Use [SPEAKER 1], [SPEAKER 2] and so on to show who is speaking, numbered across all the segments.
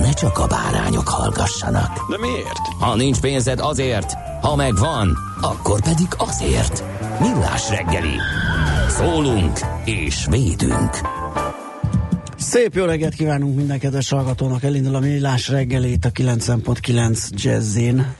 [SPEAKER 1] ne csak a bárányok hallgassanak.
[SPEAKER 2] De miért?
[SPEAKER 1] Ha nincs pénzed azért, ha megvan, akkor pedig azért. Millás reggeli. Szólunk és védünk.
[SPEAKER 3] Szép jó reggelt kívánunk minden kedves hallgatónak. Elindul a Millás reggelét a 90.9 Jazzin.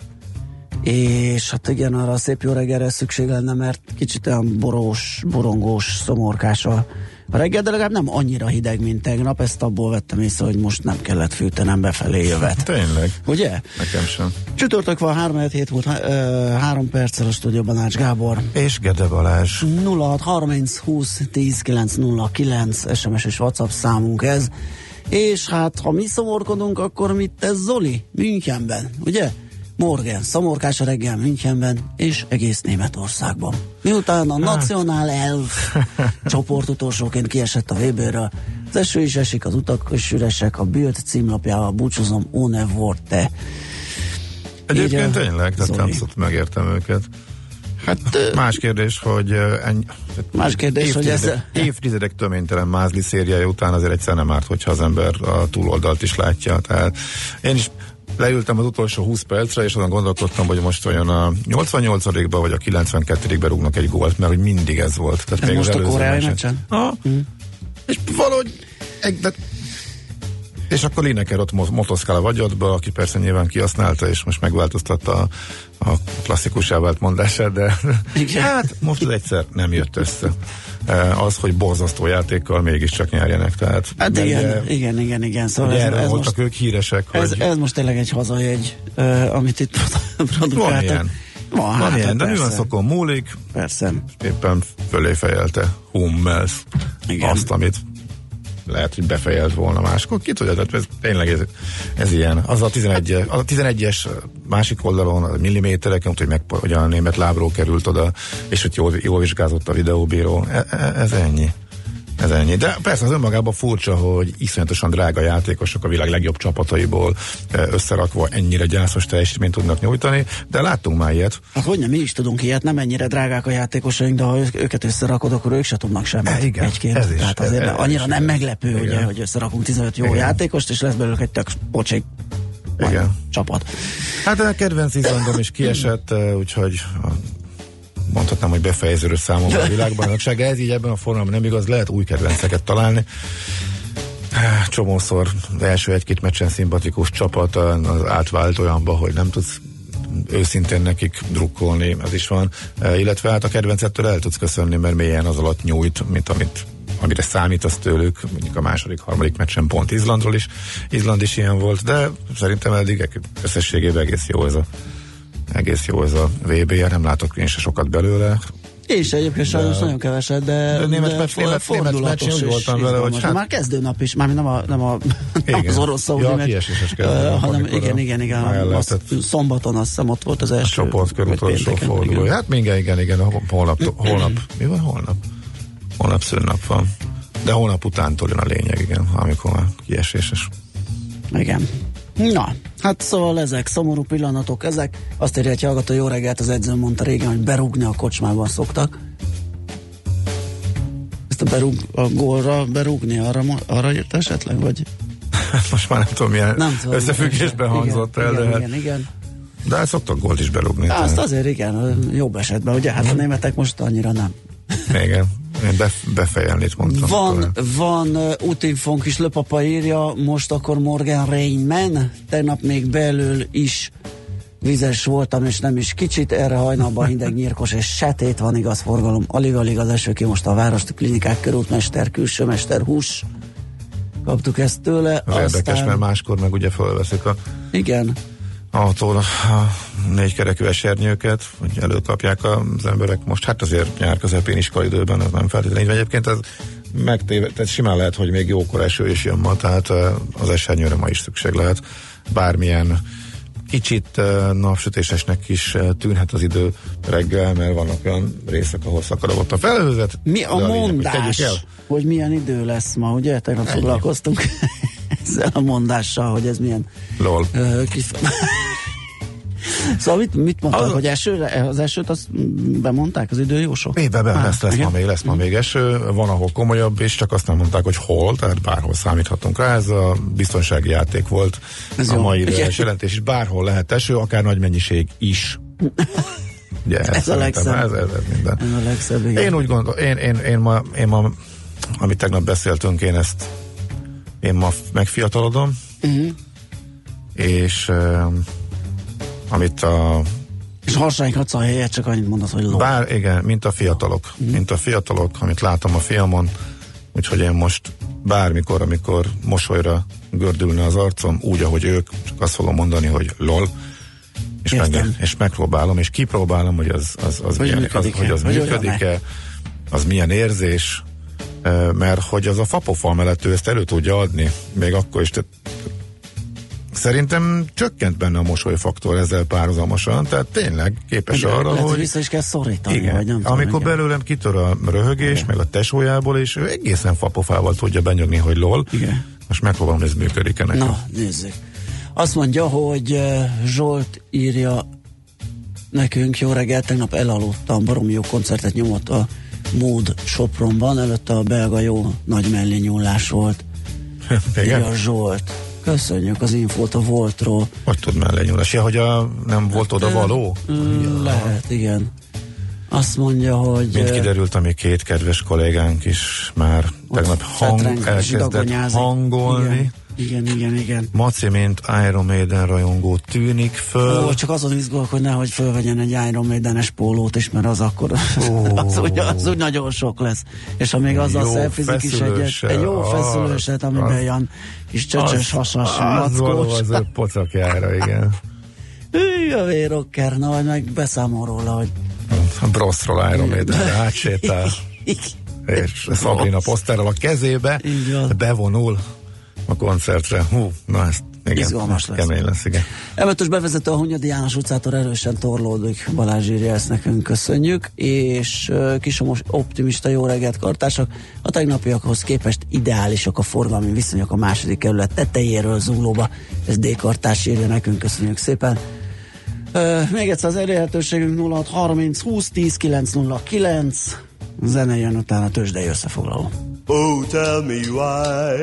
[SPEAKER 3] És hát igen, arra a szép jó reggelre szükség lenne, mert kicsit olyan borós, borongós, szomorkás a a reggel, de legalább nem annyira hideg, mint tegnap. Ezt abból vettem észre, hogy most nem kellett fűtenem befelé jövet.
[SPEAKER 4] Tényleg?
[SPEAKER 3] Ugye?
[SPEAKER 4] Nekem sem.
[SPEAKER 3] Csütörtök van, 3 hét múlt, 3 perccel a stúdióban Ács Gábor.
[SPEAKER 4] És Gede Balázs.
[SPEAKER 3] 06 30 20 10 909 SMS és WhatsApp számunk ez. És hát, ha mi szomorkodunk, akkor mit tesz Zoli? Münchenben, ugye? Morgan, szomorkás a reggel Münchenben és egész Németországban. Miután a hát. Nacionál Elf csoport utolsóként kiesett a Weberről, az eső is esik, az utak is üresek, a Bild címlapjával búcsúzom, One Vorte.
[SPEAKER 4] Egyébként tényleg, tehát abszolút megértem őket. Hát más kérdés, hogy ennyi,
[SPEAKER 3] más kérdés, hogy ez
[SPEAKER 4] évtizedek töménytelen mázli szériája után azért egyszer nem árt, hogyha az ember a túloldalt is látja. Tehát én is leültem az utolsó 20 percre, és azon gondolkodtam, hogy most olyan a 88-ba vagy a 92-be rúgnak egy gólt, mert hogy mindig ez volt.
[SPEAKER 3] Tehát ez még most a koreai meccsen?
[SPEAKER 4] Mm. És valahogy egy, de és akkor Lineker ott motoszkál a vagyatba, aki persze nyilván kihasználta, és most megváltoztatta a, a klasszikusá vált mondását, de Igen. hát most az egyszer nem jött össze. Eh, az, hogy borzasztó játékkal mégiscsak nyerjenek. Tehát
[SPEAKER 3] hát igen, ugye, igen, igen, igen.
[SPEAKER 4] Szóval ez, ez voltak most, ők híresek.
[SPEAKER 3] Ez, hogy... ez most tényleg egy hazajegy, uh, amit itt produkáltak.
[SPEAKER 4] Van ilyen. Van, Van hát, ilyen, de nyilván szokon múlik.
[SPEAKER 3] Persze.
[SPEAKER 4] Éppen fölé fejelte Hummels azt, amit lehet, hogy befejelt volna máskor. Ki tudja, tehát ez tényleg ez, ez ilyen. Az a 11 az a 11-es másik oldalon, a millimétereken, hogy, meg, hogy a német lábról került oda, és hogy jól, jól vizsgázott a videóbíró. E, e, ez ennyi. Ez ennyi. De persze az önmagában furcsa, hogy iszonyatosan drága játékosok a világ legjobb csapataiból összerakva ennyire gyászos teljesítményt tudnak nyújtani, de láttunk már ilyet.
[SPEAKER 3] Hát hogy nem, mi is tudunk ilyet, nem ennyire drágák a játékosaink, de ha őket összerakod, akkor ők se tudnak semmit. E,
[SPEAKER 4] igen,
[SPEAKER 3] egyként.
[SPEAKER 4] Ez is,
[SPEAKER 3] Tehát azért
[SPEAKER 4] ez,
[SPEAKER 3] annyira ez nem is, meglepő, igen. ugye, hogy összerakunk 15 jó igen. játékost, és lesz belőlük egy tök pocsék igen. csapat.
[SPEAKER 4] Hát a kedvenc Izlandom is kiesett, úgyhogy mondhatnám, hogy befejeződő számomra a világbajnokság. Ez így ebben a formában nem igaz, lehet új kedvenceket találni. Csomószor első egy-két meccsen szimpatikus csapat az átvált olyanba, hogy nem tudsz őszintén nekik drukkolni, ez is van. Illetve hát a kedvencettől el tudsz köszönni, mert mélyen az alatt nyújt, mint amit amire számítasz tőlük, mondjuk a második, harmadik meccsen pont Izlandról is, Izland is ilyen volt, de szerintem eddig összességében egész jó ez a egész jó ez a vb -je, nem látok én se sokat belőle.
[SPEAKER 3] És egyébként sajnos nagyon keveset, de,
[SPEAKER 4] de német, de meccs, német, német meccs, úgy voltam vele, hogy
[SPEAKER 3] hát... Már kezdő nap is, már nem, a, nem, a, nem az orosz szaudi
[SPEAKER 4] ja, meccs, uh,
[SPEAKER 3] hanem igen, igen, igen, az, szombaton azt hiszem ott volt az első.
[SPEAKER 4] A csoport utolsó forduló. Hát igen, igen, igen, holnap, holnap, mi van holnap? Holnap szünnap van. De holnap utántól jön a lényeg, igen, amikor a kieséses.
[SPEAKER 3] Igen. Na, hát szóval ezek, szomorú pillanatok ezek. Azt írja egy hallgató, jó reggelt, az edző mondta régen, hogy berúgni a kocsmában szoktak. Ezt a, berúg, a gólra berúgni, arra, arra írt esetleg, vagy?
[SPEAKER 4] Most már nem tudom, milyen nem tudom, összefüggésben hangzott
[SPEAKER 3] el,
[SPEAKER 4] igen,
[SPEAKER 3] de hát- igen, igen.
[SPEAKER 4] De hát szoktak gólt is berúgni.
[SPEAKER 3] Azt azért igen, jobb esetben, ugye? Hát a németek most annyira nem.
[SPEAKER 4] Igen, Én bef, befejelnét mondtam.
[SPEAKER 3] Van, van uh, útinfónk is, Löpapa írja, most akkor Morgan Rainman, tegnap még belül is vizes voltam, és nem is kicsit, erre hajnalban hideg, nyírkos és setét van, igaz forgalom, alig-alig az eső ki most a városti klinikák, körútmester, külsőmester, hús, kaptuk ezt tőle.
[SPEAKER 4] Az érdekes, mert máskor meg ugye fölveszik a
[SPEAKER 3] Igen,
[SPEAKER 4] autón a négykerekű esernyőket, hogy előkapják az emberek. Most hát azért nyár közepén iskolaidőben ez nem feltétlenül így van. Egyébként ez megtéve, tehát simán lehet, hogy még jókor eső is jön ma, tehát eh, az esernyőre ma is szükség lehet. Bármilyen kicsit napsütésesnek is tűnhet az idő reggel, mert vannak olyan részek, ahol szakadott a felhőzet.
[SPEAKER 3] mi a
[SPEAKER 4] lényeg, hogy
[SPEAKER 3] mondás,
[SPEAKER 4] tegyük el.
[SPEAKER 3] hogy milyen idő lesz ma, ugye? Tegnap foglalkoztunk ezzel a mondással, hogy ez milyen
[SPEAKER 4] Lol.
[SPEAKER 3] Ö, kis... szóval mit, mit mondtak,
[SPEAKER 4] Az-
[SPEAKER 3] hogy esőre, az esőt azt bemondták az időjósok?
[SPEAKER 4] Éve be, lesz, lesz ma még, lesz ma még eső, van ahol komolyabb, és csak azt nem mondták, hogy hol, tehát bárhol számíthatunk rá, ez a biztonsági játék volt
[SPEAKER 3] Ez
[SPEAKER 4] a
[SPEAKER 3] jó.
[SPEAKER 4] mai jelentés, és bárhol lehet eső, akár nagy mennyiség is. Ugye,
[SPEAKER 3] Ez a
[SPEAKER 4] szerintem
[SPEAKER 3] legszebb.
[SPEAKER 4] Ez, ez, ez minden.
[SPEAKER 3] Ez a legszebb, igen.
[SPEAKER 4] Én úgy gondolom, én, én, én, ma, én ma, amit tegnap beszéltünk, én ezt én ma megfiatalodom,
[SPEAKER 3] Uh-huh.
[SPEAKER 4] és um, amit a
[SPEAKER 3] És harsánykodsz a helyet, csak annyit mondod, hogy ló.
[SPEAKER 4] Bár igen, mint a fiatalok,
[SPEAKER 3] Mhm.
[SPEAKER 4] mint a fiatalok, amit látom a filmon, úgyhogy én most bármikor, amikor mosolyra gördülne az arcom, úgy, ahogy ők, csak azt fogom mondani, hogy lol, és, meg, és megpróbálom, és kipróbálom, hogy az, az, az,
[SPEAKER 3] Hogy
[SPEAKER 4] milyen, az,
[SPEAKER 3] működik-e,
[SPEAKER 4] hogy az
[SPEAKER 3] vagy
[SPEAKER 4] működik-e, az milyen érzés, mert hogy az a fapofal mellett ő ezt elő tudja adni, még akkor is, tehát Szerintem csökkent benne a mosolyfaktor ezzel párhuzamosan, tehát tényleg képes
[SPEAKER 3] Ugye,
[SPEAKER 4] arra,
[SPEAKER 3] lehet, hogy vissza is kell szorítani,
[SPEAKER 4] igen,
[SPEAKER 3] vagy nem tudom,
[SPEAKER 4] amikor
[SPEAKER 3] igen.
[SPEAKER 4] belőlem kitör a röhögés, meg a tesójából, és ő egészen fapofával tudja benyögni, hogy lol.
[SPEAKER 3] Igen.
[SPEAKER 4] Most megpróbálom, hogy ez működik ennek.
[SPEAKER 3] Na, nézzük. Azt mondja, hogy uh, Zsolt írja nekünk, jó reggel, tegnap elaludtam, baromi jó koncertet nyomott a Mód Sopronban, előtte a belga jó nagy mellé nyúlás volt.
[SPEAKER 4] Igen?
[SPEAKER 3] Írja Zsolt. Köszönjük az infót a Voltról.
[SPEAKER 4] Hogy tud mellé nyúlás? Ja, hogy a, nem volt oda való?
[SPEAKER 3] Mm, Lehet, igen. Azt mondja, hogy...
[SPEAKER 4] Mint kiderült, ami két kedves kollégánk is már tegnap hang, elkezdett hangolni.
[SPEAKER 3] Igen, igen, igen. igen.
[SPEAKER 4] Maci, mint Iron Maiden rajongó tűnik föl.
[SPEAKER 3] Ó, csak azon izgulok, hogy nehogy fölvegyen egy Iron Maiden-es pólót is, mert az akkor az, úgy, az úgy nagyon sok lesz. És ha még azzal
[SPEAKER 4] Jó
[SPEAKER 3] szelfizik is egyet, egy jó
[SPEAKER 4] az-
[SPEAKER 3] feszülőset, amiben
[SPEAKER 4] az-
[SPEAKER 3] ilyen kis csöcsös, hasas
[SPEAKER 4] az
[SPEAKER 3] mackós.
[SPEAKER 4] az ő pocakjára, igen.
[SPEAKER 3] Hű, a vérokker, na, majd meg beszámol róla, hogy
[SPEAKER 4] Broszról Iron Maiden átsétál. és Sabrina poszterrel a kezébe bevonul a koncertre. Hú, na ezt igen,
[SPEAKER 3] Izgalmas lesz.
[SPEAKER 4] kemény lesz, igen.
[SPEAKER 3] Emetös bevezető a Hunyadi János utcától erősen torlódik. Balázs írja ezt nekünk, köszönjük. És uh, kisomos optimista jó reggelt kartársak. A tegnapiakhoz képest ideálisak a forgalmi viszonyok a második kerület tetejéről zuglóba. Ez D. Kartás írja nekünk, köszönjük szépen. Uh, még egyszer az elérhetőségünk 0630 20 10 909. Zene jön utána tőzsdei összefoglaló.
[SPEAKER 2] Oh, tell me why.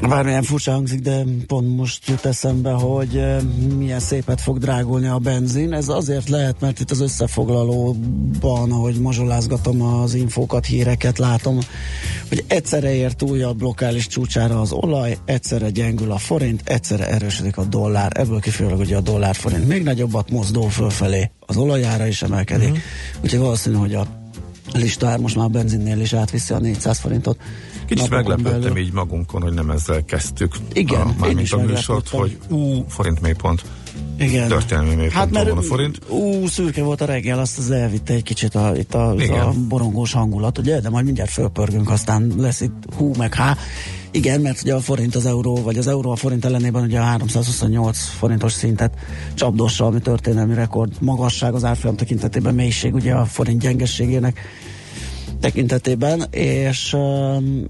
[SPEAKER 3] Bármilyen furcsa hangzik, de pont most jut eszembe, hogy milyen szépet fog drágulni a benzin. Ez azért lehet, mert itt az összefoglalóban, ahogy mazsolázgatom az infókat, híreket látom, hogy egyszerre ért újabb lokális csúcsára az olaj, egyszerre gyengül a forint, egyszerre erősödik a dollár. Ebből kifolyólag ugye a dollár forint még nagyobbat mozdul fölfelé, az olajára is emelkedik. Mm-hmm. Úgyhogy valószínű, hogy a listár most már a benzinnél is átviszi a 400 forintot.
[SPEAKER 4] Kicsit meglepődtem
[SPEAKER 3] belül.
[SPEAKER 4] így magunkon, hogy nem ezzel kezdtük.
[SPEAKER 3] Igen,
[SPEAKER 4] a,
[SPEAKER 3] én
[SPEAKER 4] mármint
[SPEAKER 3] is
[SPEAKER 4] a műsort, hogy ú, forint mélypont.
[SPEAKER 3] Igen.
[SPEAKER 4] Történelmi mélyponton
[SPEAKER 3] Hát mert
[SPEAKER 4] van a forint.
[SPEAKER 3] ú, szürke volt a reggel, azt az elvitte egy kicsit a, itt a, a borongós hangulat, ugye? De majd mindjárt fölpörgünk, aztán lesz itt hú meg há. Igen, mert ugye a forint az euró, vagy az euró a forint ellenében ugye a 328 forintos szintet csapdossa, ami történelmi rekord magasság az árfolyam tekintetében, mélység ugye a forint gyengességének tekintetében, és,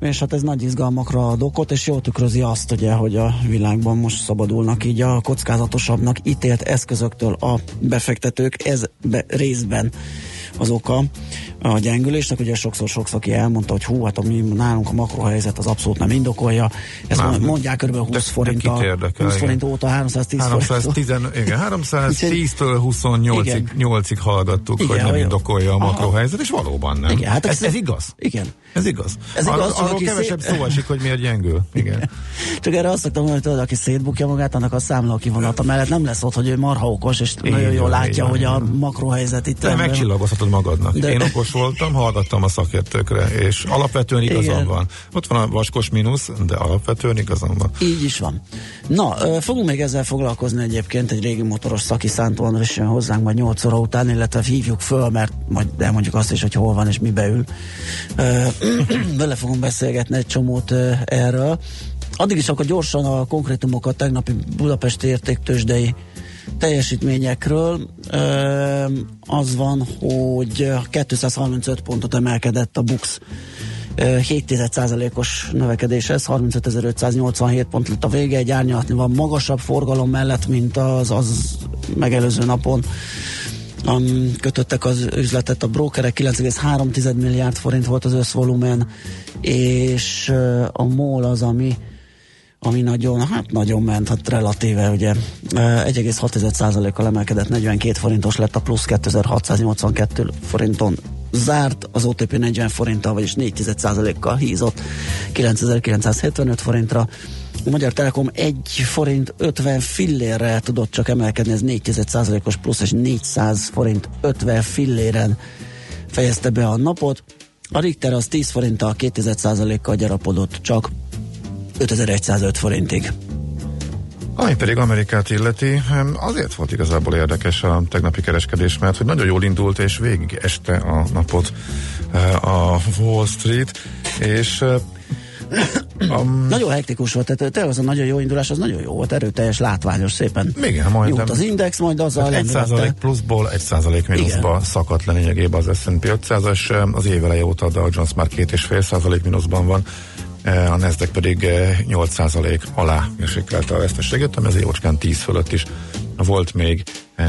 [SPEAKER 3] és hát ez nagy izgalmakra ad okot, és jól tükrözi azt, ugye, hogy a világban most szabadulnak így a kockázatosabbnak ítélt eszközöktől a befektetők, ez be, részben az oka a gyengülésnek, ugye sokszor sokszor ki elmondta, hogy hú, hát a mi nálunk a makrohelyzet az abszolút nem indokolja, ezt
[SPEAKER 4] Nem.
[SPEAKER 3] mondják körülbelül 20
[SPEAKER 4] De- de
[SPEAKER 3] forint,
[SPEAKER 4] kit
[SPEAKER 3] a,
[SPEAKER 4] érdekel,
[SPEAKER 3] 20
[SPEAKER 4] igen.
[SPEAKER 3] forint óta 310 forint.
[SPEAKER 4] 310, igen, 310-től 28-ig
[SPEAKER 3] Igen.
[SPEAKER 4] 8-ig hallgattuk,
[SPEAKER 3] Igen,
[SPEAKER 4] hogy nem indokolja a makrohelyzet, és valóban nem.
[SPEAKER 3] Igen, hát
[SPEAKER 4] ez,
[SPEAKER 3] ez-
[SPEAKER 4] ez igaz.
[SPEAKER 3] Igen.
[SPEAKER 4] Ez igaz.
[SPEAKER 3] Ez
[SPEAKER 4] Ar-
[SPEAKER 3] igaz, csak
[SPEAKER 4] arról kevesebb
[SPEAKER 3] szép-
[SPEAKER 4] szó esik, hogy miért gyengül. Igen.
[SPEAKER 3] Csak erre azt szoktam mondani, hogy aki szétbukja magát, annak a számla kivonata mellett nem lesz ott, hogy ő marha okos, és
[SPEAKER 4] Így
[SPEAKER 3] nagyon jól látja, hogy a makrohelyzet itt
[SPEAKER 4] Te
[SPEAKER 3] rendben-
[SPEAKER 4] megcsillagozhatod magadnak.
[SPEAKER 3] De-
[SPEAKER 4] De... Én okos voltam, hallgattam a szakértőkre, és alapvetően igazam
[SPEAKER 3] Igen.
[SPEAKER 4] van. Ott van a vaskos mínusz, de alapvetően igazam van.
[SPEAKER 3] Így is van. Na, fogunk még ezzel foglalkozni egyébként, egy régi motoros szaki Szántó András jön hozzánk majd 8 óra után, illetve hívjuk föl, mert majd elmondjuk azt is, hogy hol van és mibe ül. Vele fogunk beszélgetni egy csomót erről. Addig is akkor gyorsan a konkrétumokat tegnapi Budapesti értéktősdei teljesítményekről. Az van, hogy 235 pontot emelkedett a BUX 7%-os növekedéshez, 35.587 pont lett a vége, egy árnyalatni van magasabb forgalom mellett, mint az, az megelőző napon. Um, kötöttek az üzletet a brokerek, 9,3 milliárd forint volt az összvolumen, és uh, a MOL az, ami ami nagyon, hát nagyon ment, hát relatíve ugye. Eh, 1,6%-kal emelkedett, 42 forintos lett a plusz 2682 forinton zárt, az OTP 40 forinttal, vagyis 4,1%-kal hízott 9975 forintra. A Magyar Telekom 1 forint 50 fillérrel tudott csak emelkedni, ez 4,1%-os plusz, és 400 forint 50 filléren fejezte be a napot. A Richter az 10 forinttal, 2,1%-kal gyarapodott csak 5105 forintig.
[SPEAKER 4] Ami pedig Amerikát illeti, azért volt igazából érdekes a tegnapi kereskedés, mert hogy nagyon jól indult, és végig este a napot eh, a Wall Street, és eh, um,
[SPEAKER 3] Nagyon hektikus volt, tehát tényleg az a nagyon jó indulás, az nagyon jó volt, erőteljes, látványos, szépen.
[SPEAKER 4] Igen, majdnem.
[SPEAKER 3] Nyújt az index, majd azzal
[SPEAKER 4] egy százalék pluszból egy százalék mínuszba szakadt le lényegében az S&P 500-as, az év eleje óta a Dow Jones már két és fél százalék mínuszban van, eh, a Nasdaq pedig eh, 8 százalék alá mérsékelte a veszteséget, ami az jócskán 10 fölött is volt még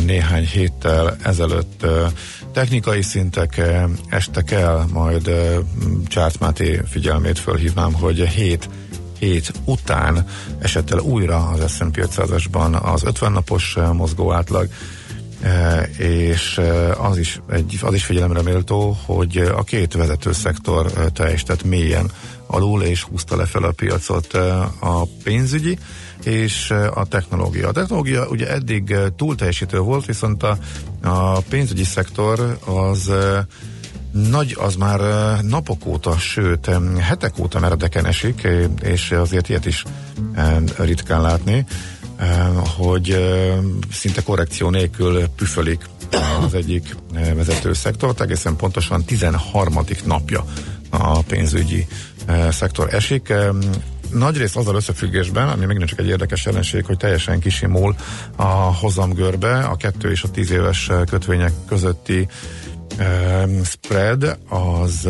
[SPEAKER 4] néhány héttel ezelőtt technikai szintek estek el, majd Csárt Máté figyelmét fölhívnám, hogy 7 hét után esett el újra az S&P 500-asban az 50 napos mozgó átlag, és az is, egy, az is figyelemre méltó, hogy a két vezető szektor teljesített mélyen alul, és húzta lefelé a piacot a pénzügyi és a technológia. A technológia ugye eddig túl teljesítő volt, viszont a, a pénzügyi szektor az nagy, az már napok óta, sőt hetek óta meredeken esik, és azért ilyet is ritkán látni, hogy szinte korrekció nélkül püfölik az egyik vezető szektort, egészen pontosan 13. napja a pénzügyi szektor esik. Em, Nagyrészt azzal összefüggésben, ami megint csak egy érdekes jelenség, hogy teljesen kisimul a hozamgörbe, a kettő és a tíz éves eh, kötvények közötti um, spread az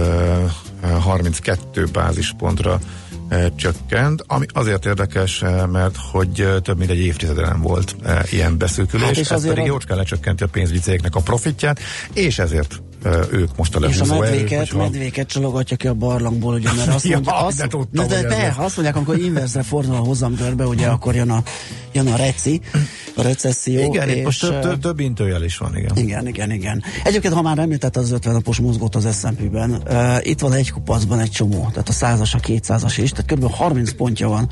[SPEAKER 4] uh, 32 bázispontra uh, csökkent, ami azért érdekes, uh, mert hogy több mint egy évtizede nem volt ilyen beszűkülés,
[SPEAKER 3] Hát és
[SPEAKER 4] ez pedig jócskán lecsökkenti a pénzügyi cégeknek a profitját, és ezért ők most a
[SPEAKER 3] És a
[SPEAKER 4] lehúzó erő,
[SPEAKER 3] medvéket,
[SPEAKER 4] hogyha-
[SPEAKER 3] medvéket csalogatja ki a barlangból, ugye, mert azt
[SPEAKER 4] Ja,
[SPEAKER 3] mondja, azt,
[SPEAKER 4] de tudtam,
[SPEAKER 3] de, de, de, azt mondják, amikor inverzre fordul a hozamgörbe, ugye, akkor jön a, jön a reci, a recesszió.
[SPEAKER 4] Igen, itt most
[SPEAKER 3] és,
[SPEAKER 4] több, több, több intőjel is van, igen.
[SPEAKER 3] Igen, igen, igen. Egyébként, ha már említett az 50 napos mozgót az S&P-ben, uh, itt van egy kupacban egy csomó, tehát a 100-as, a 200-as is, tehát kb. 30 pontja van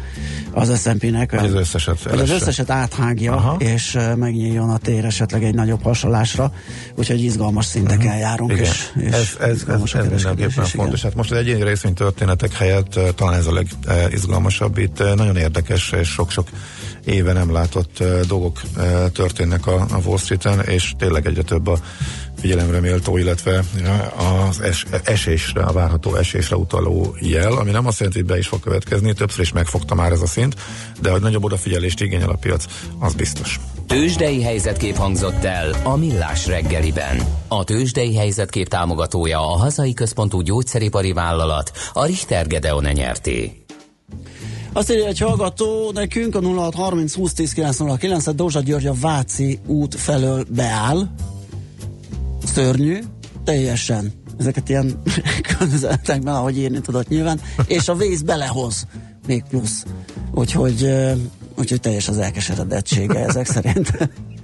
[SPEAKER 3] az S&P-nek.
[SPEAKER 4] Hogy az összeset
[SPEAKER 3] Hogy az összeset áthágja,
[SPEAKER 4] Aha.
[SPEAKER 3] és uh, megnyíljon a tér esetleg egy nagyobb hasonlásra, úgyhogy izgalmas szinteken járunk.
[SPEAKER 4] Mhm. Igen.
[SPEAKER 3] És, és
[SPEAKER 4] ez, ez, ez, ez mindenképpen
[SPEAKER 3] is, igen.
[SPEAKER 4] fontos. Hát most az egyéni részvénytörténetek helyett eh, talán ez a legizgalmasabb. Itt eh, nagyon érdekes és sok-sok éve nem látott dolgok történnek a, a Wall Street-en, és tényleg egyre több a figyelemre méltó, illetve az es, esésre, a várható esésre utaló jel, ami nem azt jelenti, hogy be is fog következni, többször is megfogta már ez a szint, de hogy nagyobb odafigyelést igényel a piac, az biztos.
[SPEAKER 1] Tőzsdei helyzetkép hangzott el a Millás reggeliben. A Tőzsdei helyzetkép támogatója a hazai központú gyógyszeripari vállalat, a Richter Gedeon nyerté.
[SPEAKER 3] Azt írja egy hallgató nekünk a 0630 20 10 909 Dózsa György a Váci út felől beáll. Szörnyű, teljesen. Ezeket ilyen közöttekben, ahogy írni tudott nyilván. És a víz belehoz még plusz. Úgyhogy, úgyhogy teljes az elkeseredettsége ezek szerint.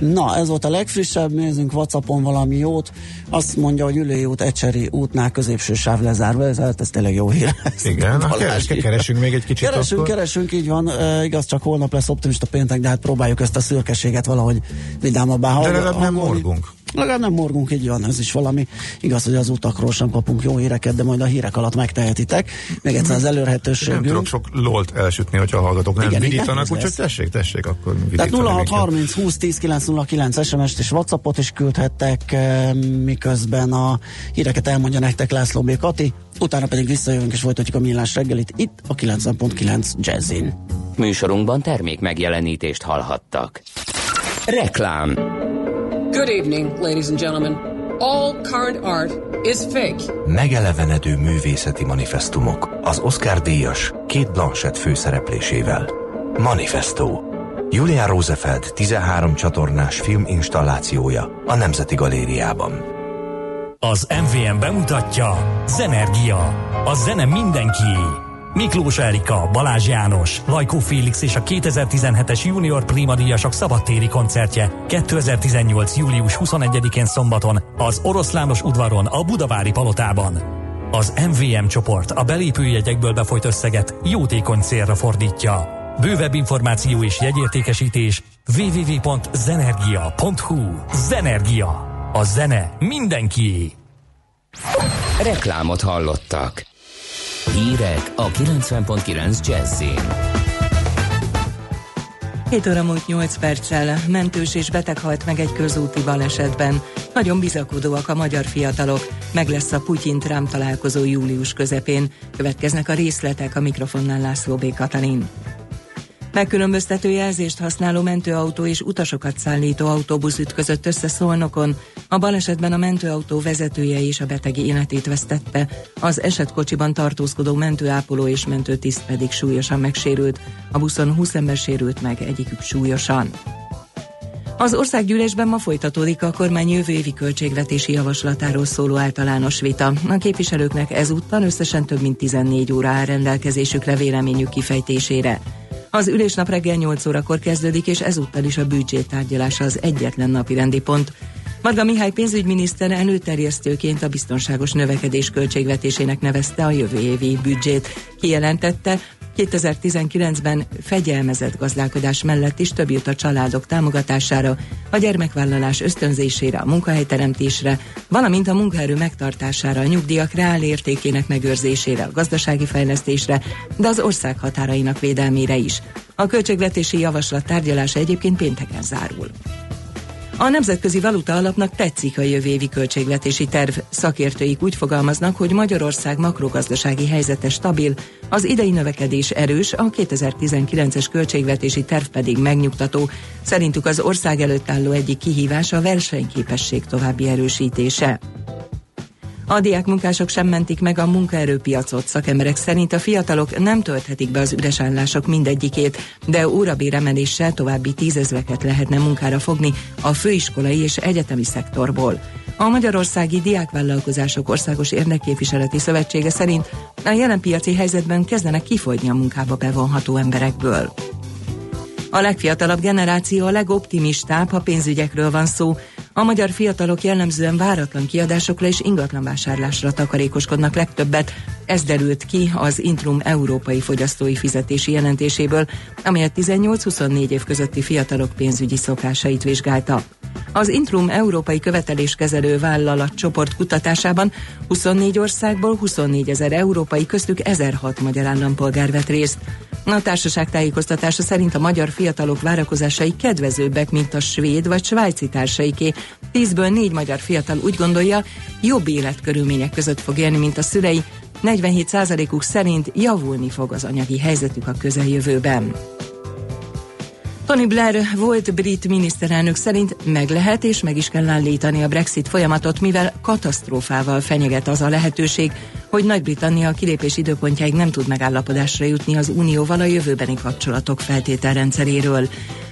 [SPEAKER 3] Na, ez volt a legfrissebb, nézzünk Whatsappon valami jót. Azt mondja, hogy Ülői út, Ecseri útnál középső sáv lezárva, ez, hát ez tényleg jó hír.
[SPEAKER 4] Igen, hát
[SPEAKER 3] Balázs
[SPEAKER 4] keres,
[SPEAKER 3] írja.
[SPEAKER 4] keresünk még egy kicsit
[SPEAKER 3] Keresünk,
[SPEAKER 4] akkor.
[SPEAKER 3] keresünk, így van. E, igaz, csak holnap lesz optimista péntek, de hát próbáljuk ezt a szürkeséget valahogy vidámabbá
[SPEAKER 4] De
[SPEAKER 3] hang-
[SPEAKER 4] legalább nem
[SPEAKER 3] hangolni.
[SPEAKER 4] morgunk.
[SPEAKER 3] Legalább nem morgunk, így van, ez is valami. Igaz, hogy az utakról sem kapunk jó híreket, de majd a hírek alatt megtehetitek. Még egyszer az
[SPEAKER 4] Nem
[SPEAKER 3] előrhetőségünk.
[SPEAKER 4] tudok sok lolt elsütni, hogyha a hallgatók nem
[SPEAKER 3] Igen, igen,
[SPEAKER 4] vidítanak, úgyhogy tessék, tessék, akkor
[SPEAKER 3] Tehát
[SPEAKER 4] vidítani minket.
[SPEAKER 3] 0630 20 10 909 SMS-t és Whatsappot is küldhettek, eh, miközben a híreket elmondja nektek László B. Kati, utána pedig visszajövünk és folytatjuk a millás reggelit itt a 90.9 Jazzin.
[SPEAKER 1] Műsorunkban termék megjelenítést hallhattak. Reklám
[SPEAKER 5] Good evening, ladies and gentlemen. All current art is fake.
[SPEAKER 6] Megelevenedő művészeti manifestumok az Oscar díjas két Blanchett főszereplésével. Manifesto. Julia Rosefeld 13 csatornás filminstallációja a Nemzeti Galériában.
[SPEAKER 7] Az MVM bemutatja Zenergia. A zene mindenkié. Miklós Erika, Balázs János, Lajkó Félix és a 2017-es Junior Prima díjasok szabadtéri koncertje 2018. július 21-én szombaton az Oroszlános udvaron a Budavári Palotában. Az MVM csoport a belépőjegyekből befolyt összeget jótékony célra fordítja. Bővebb információ és jegyértékesítés www.zenergia.hu Zenergia. A zene mindenkié.
[SPEAKER 1] Reklámot hallottak. Hírek a 90.9 Jazzin.
[SPEAKER 8] 7 óra múlt 8 perccel mentős és beteg halt meg egy közúti balesetben. Nagyon bizakodóak a magyar fiatalok. Meg lesz a Putyin-Trump találkozó július közepén. Következnek a részletek a mikrofonnál László B. Katalin. Megkülönböztető jelzést használó mentőautó és utasokat szállító autóbusz ütközött össze Szolnokon. A balesetben a mentőautó vezetője és a beteg életét vesztette. Az esetkocsiban tartózkodó mentőápoló és mentőtiszt pedig súlyosan megsérült. A buszon 20 ember sérült meg, egyikük súlyosan. Az országgyűlésben ma folytatódik a kormány jövő évi költségvetési javaslatáról szóló általános vita. A képviselőknek ezúttal összesen több mint 14 óra áll rendelkezésükre véleményük kifejtésére. Az ülésnap reggel 8 órakor kezdődik, és ezúttal is a büdzsé tárgyalása az egyetlen napi rendi pont. Marga Mihály pénzügyminiszter előterjesztőként a biztonságos növekedés költségvetésének nevezte a jövő évi büdzsét. Kijelentette, 2019-ben fegyelmezett gazdálkodás mellett is több jut a családok támogatására, a gyermekvállalás ösztönzésére, a munkahelyteremtésre, valamint a munkaerő megtartására, a nyugdíjak reál értékének megőrzésére, a gazdasági fejlesztésre, de az ország határainak védelmére is. A költségvetési javaslat tárgyalása egyébként pénteken zárul. A Nemzetközi Valuta Alapnak tetszik a jövő évi költségvetési terv. Szakértőik úgy fogalmaznak, hogy Magyarország makrogazdasági helyzete stabil, az idei növekedés erős, a 2019-es költségvetési terv pedig megnyugtató. Szerintük az ország előtt álló egyik kihívás a versenyképesség további erősítése. A diák munkások sem mentik meg a munkaerőpiacot. Szakemberek szerint a fiatalok nem tölthetik be az üres állások mindegyikét, de órabér emeléssel további tízezreket lehetne munkára fogni a főiskolai és egyetemi szektorból. A Magyarországi Diákvállalkozások Országos Érdekképviseleti Szövetsége szerint a jelen piaci helyzetben kezdenek kifogyni a munkába bevonható emberekből. A legfiatalabb generáció a legoptimistább, ha pénzügyekről van szó. A magyar fiatalok jellemzően váratlan kiadásokra és ingatlanvásárlásra takarékoskodnak legtöbbet. Ez derült ki az Intrum Európai Fogyasztói Fizetési Jelentéséből, amelyet 18-24 év közötti fiatalok pénzügyi szokásait vizsgálta. Az Intrum Európai Követeléskezelő Vállalat csoport kutatásában 24 országból 24 ezer európai, köztük 1006 magyar állampolgár vett részt. A társaság tájékoztatása szerint a magyar fiatalok várakozásai kedvezőbbek, mint a svéd vagy svájci társaiké. Tízből négy magyar fiatal úgy gondolja, jobb életkörülmények között fog élni, mint a szülei. 47%-uk szerint javulni fog az anyagi helyzetük a közeljövőben. Tony Blair volt brit miniszterelnök szerint meg lehet és meg is kell állítani a Brexit folyamatot, mivel katasztrófával fenyeget az a lehetőség, hogy Nagy-Britannia a kilépés időpontjáig nem tud megállapodásra jutni az Unióval a jövőbeni kapcsolatok feltételrendszeréről.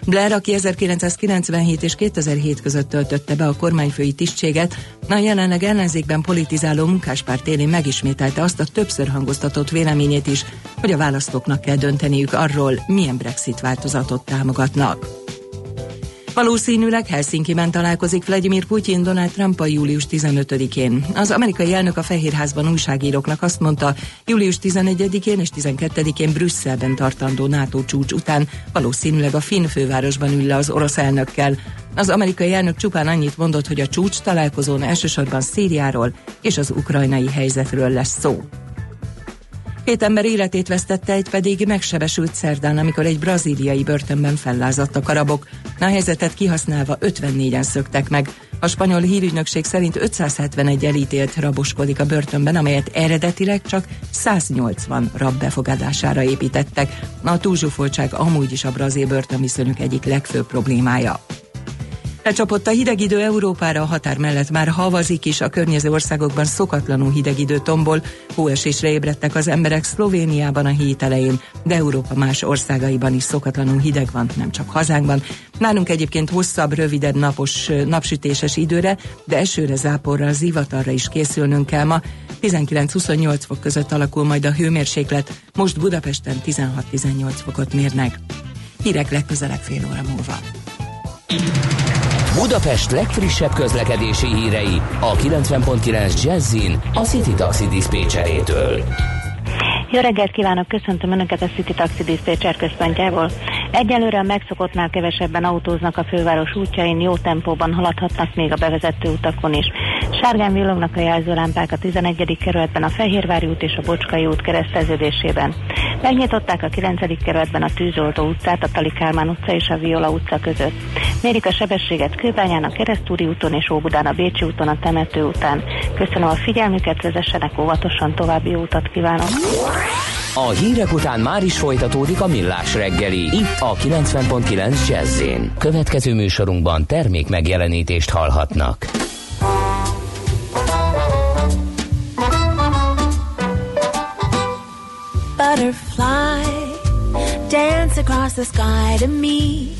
[SPEAKER 8] Blair, aki 1997 és 2007 között töltötte be a kormányfői tisztséget, a jelenleg ellenzékben politizáló munkáspárt élén megismételte azt a többször hangoztatott véleményét is, hogy a választóknak kell dönteniük arról, milyen Brexit változatot támogatnak. Valószínűleg Helsinki-ben találkozik Vladimir Putyin Donald Trump a július 15-én. Az amerikai elnök a Fehérházban újságíróknak azt mondta, július 11-én és 12-én Brüsszelben tartandó NATO csúcs után valószínűleg a finn fővárosban ül le az orosz elnökkel. Az amerikai elnök csupán annyit mondott, hogy a csúcs találkozón elsősorban Szíriáról és az ukrajnai helyzetről lesz szó. Két ember életét vesztette, egy pedig megsebesült szerdán, amikor egy brazíliai börtönben fellázadt a karabok. A helyzetet kihasználva 54-en szöktek meg. A spanyol hírügynökség szerint 571 elítélt raboskodik a börtönben, amelyet eredetileg csak 180 rab befogadására építettek. A túlzsúfoltság amúgy is a brazil börtönviszonyok egyik legfőbb problémája. Lecsapott a hideg idő Európára a határ mellett már havazik is, a környező országokban szokatlanul hideg idő tombol, hóesésre ébredtek az emberek Szlovéniában a hét elején, de Európa más országaiban is szokatlanul hideg van, nem csak hazánkban. Nálunk egyébként hosszabb, rövidebb napos, napsütéses időre, de esőre, záporra, zivatarra is készülnünk kell ma. 19-28 fok között alakul majd a hőmérséklet, most Budapesten 16-18 fokot mérnek. Hírek legközelebb fél óra múlva.
[SPEAKER 1] Budapest legfrissebb közlekedési hírei a 90.9 Jazzin a City Taxi Dispécsejétől.
[SPEAKER 9] Jó reggelt kívánok, köszöntöm Önöket a City Taxi Dispatcher központjából. Egyelőre a megszokottnál kevesebben autóznak a főváros útjain, jó tempóban haladhatnak még a bevezető utakon is. Sárgán villognak a jelzőlámpák a 11. kerületben, a Fehérvári út és a Bocskai út kereszteződésében. Megnyitották a 9. kerületben a Tűzoltó utcát, a Tali Kálmán utca és a Viola utca között. Mérik a sebességet Kőbányán, a Keresztúri úton és Óbudán, a Bécsi úton, a Temető után. Köszönöm a figyelmüket, vezessenek óvatosan, további utat kívánok.
[SPEAKER 1] A hírek után már is folytatódik a millás reggeli, itt a 90.9 jazz Következő műsorunkban termék megjelenítést hallhatnak.
[SPEAKER 10] Butterfly, dance across the sky to me.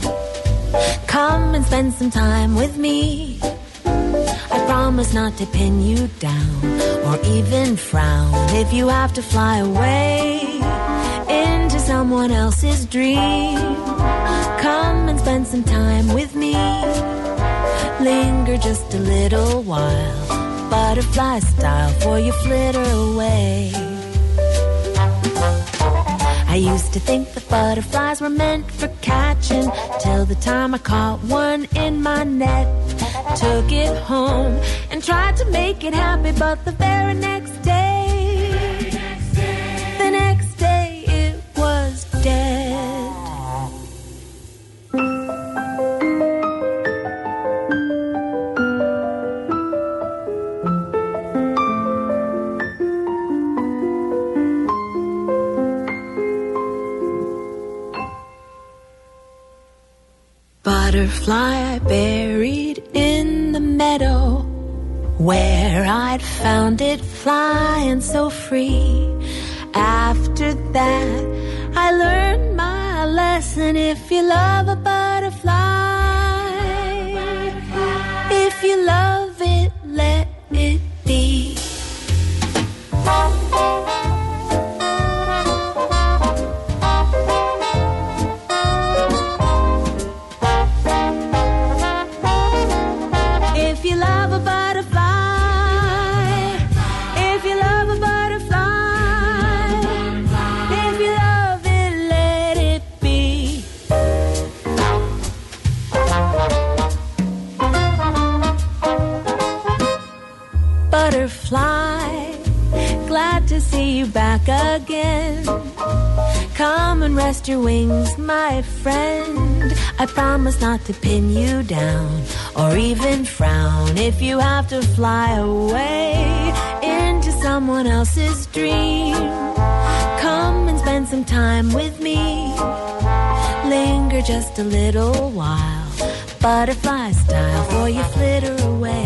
[SPEAKER 10] Come and spend some time with me. I promise not to pin you down or even frown if you have to fly away into someone else's dream. Come and spend some time with me. Linger just a little while, butterfly style, for you flitter away. I used to think that butterflies were meant for catching till the time I caught one in my net. Took it home and tried to make it happy, but the very next day, the next day it was dead. Butterfly I buried in the meadow. where I'd found it flying so free. After that, I learned my lesson. If you love a butterfly, promise not to pin you down or even frown if you have to fly away into someone else's dream. Come and spend some time with me. Linger just a little while, butterfly style, for you flitter away.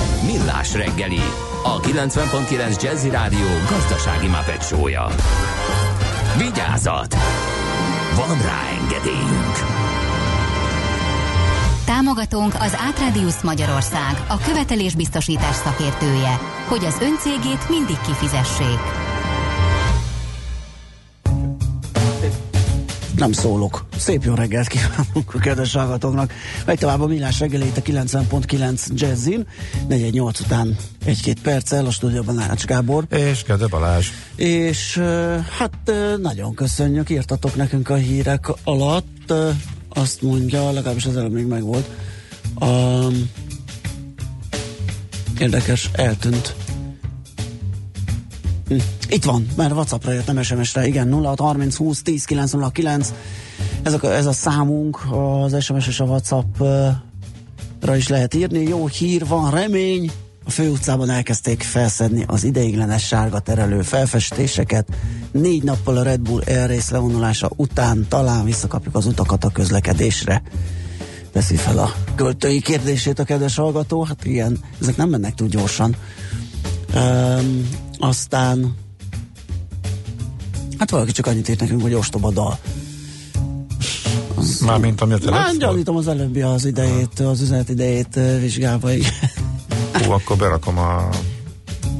[SPEAKER 1] Millás reggeli, a 90.9 Jazzy Rádió gazdasági mapetsója. Vigyázat! Van rá engedélyünk!
[SPEAKER 11] Támogatónk az Átrádiusz Magyarország, a követelésbiztosítás szakértője, hogy az öncégét mindig kifizessék.
[SPEAKER 3] Nem szólok. Szép jó reggelt kívánunk a kedves hallgatóknak. Megy tovább a millás reggelét a 90.9 Jazzin. 418 után egy-két perccel a stúdióban Ács Gábor.
[SPEAKER 4] És Kede Balázs.
[SPEAKER 3] És hát nagyon köszönjük, írtatok nekünk a hírek alatt. Azt mondja, legalábbis az előbb még megvolt. Um, érdekes, eltűnt. Hm. Itt van, mert Whatsappra jött, nem SMS-re, igen, 0 30 20 10 909. Ez a, ez a számunk, az SMS és a Whatsappra is lehet írni. Jó hír van, remény. A főutcában elkezdték felszedni az ideiglenes sárga terelő felfestéseket. Négy nappal a Red Bull Air Race levonulása után talán visszakapjuk az utakat a közlekedésre. Teszi fel a költői kérdését a kedves hallgató. Hát igen, ezek nem mennek túl gyorsan. Um, aztán hát valaki csak annyit írt nekünk, hogy ostoba dal.
[SPEAKER 4] Mármint ami a
[SPEAKER 3] Hát
[SPEAKER 4] telefon.
[SPEAKER 3] gyanítom az előbbi az idejét, az üzenet idejét vizsgálva, igen.
[SPEAKER 4] Hú, akkor berakom a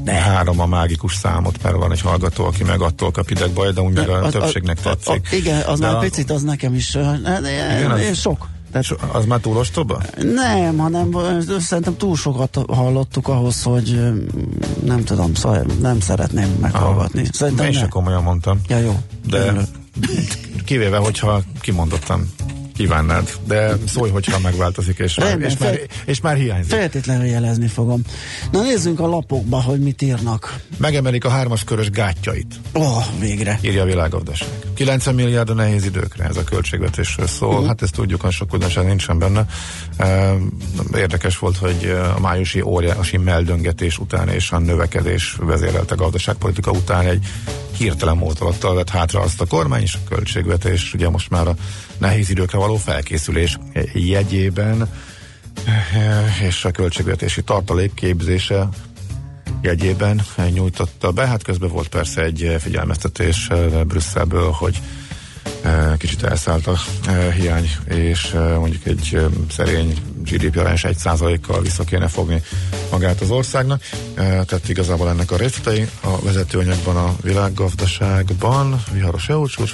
[SPEAKER 4] de. három a mágikus számot, mert van egy hallgató, aki meg attól kap idegbaj, de úgy meg a
[SPEAKER 3] Az-
[SPEAKER 4] többségnek
[SPEAKER 3] a- a-
[SPEAKER 4] tetszik.
[SPEAKER 3] Igen, az
[SPEAKER 4] de
[SPEAKER 3] már
[SPEAKER 4] a-
[SPEAKER 3] picit, az nekem is ne- ne-
[SPEAKER 4] Igen, az-
[SPEAKER 3] ne- sok. Tehát,
[SPEAKER 4] Az már túl ostoba?
[SPEAKER 3] nem, hanem szerintem túl sokat hallottuk ahhoz, hogy nem tudom, szóval nem szeretném meghallgatni. Szerintem
[SPEAKER 4] Én
[SPEAKER 3] ne.
[SPEAKER 4] se komolyan mondtam.
[SPEAKER 3] Ja, jó.
[SPEAKER 4] De kivéve, hogyha kimondottan kívánnád, de szólj, hogyha megváltozik, és már,
[SPEAKER 3] Rendben,
[SPEAKER 4] és már,
[SPEAKER 3] fel-
[SPEAKER 4] és már hiányzik.
[SPEAKER 3] Feltétlenül jelezni fogom. Na nézzünk a lapokba, hogy mit írnak.
[SPEAKER 4] Megemelik a hármas körös gátjait,
[SPEAKER 3] Ó, oh, végre.
[SPEAKER 4] írja a világgazdaság. 90 milliárd a nehéz időkre ez a költségvetésről szól, uh-huh. hát ezt tudjuk, hogy sok újdonság nincsen benne. Érdekes volt, hogy a májusi óriási meldöngetés után és a növekedés vezérelte gazdaságpolitika után egy hirtelen módolattal vett hátra azt a kormány és a költségvetés, ugye most már a nehéz időkre való felkészülés jegyében eh, és a költségvetési tartalék képzése jegyében nyújtotta be. Hát közben volt persze egy figyelmeztetés eh, Brüsszelből, hogy eh, kicsit elszállt a hiány, és mondjuk egy szerény GDP arányos 1%-kal vissza kéne fogni magát az országnak. E, tehát igazából ennek a részletei a vezetőanyagban a világgazdaságban, viharos EU csúcs,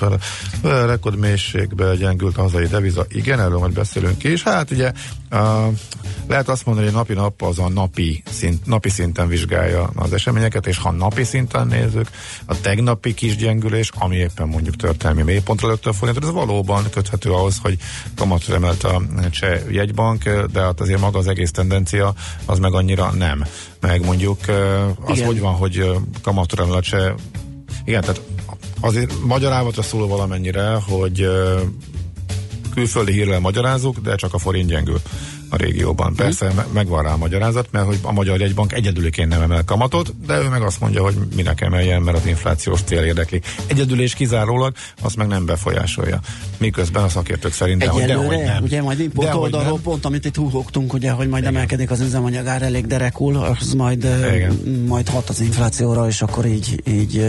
[SPEAKER 4] rekordmélységbe gyengült a hazai deviza, igen, erről majd beszélünk is. Hát ugye a, lehet azt mondani, hogy napi nap az a napi, szint, napi szinten vizsgálja az eseményeket, és ha napi szinten nézzük, a tegnapi kis gyengülés, ami éppen mondjuk történelmi mélypontra lőtt a forint, ez valóban köthető ahhoz, hogy kamatra emelt a cseh jegybank, de hát azért maga az egész tendencia az meg annyira nem. Meg mondjuk az Igen. hogy van, hogy a cseh igen, tehát azért magyarávatra szól valamennyire, hogy külföldi hírrel magyarázunk, de csak a forint gyengül a régióban. Persze mm. megvan rá a magyarázat, mert hogy a Magyar Jegybank egyedüliként nem emel kamatot, de ő meg azt mondja, hogy minek emeljen, mert az inflációs cél érdekli. Egyedül és kizárólag azt meg nem befolyásolja. Miközben a szakértők szerint de, de, hogy nem.
[SPEAKER 3] Ugye majd import oldalról pont, amit itt húhogtunk, ugye, hogy majd Igen. emelkedik az üzemanyagár elég derekul, az majd, Igen. majd hat az inflációra, és akkor így, így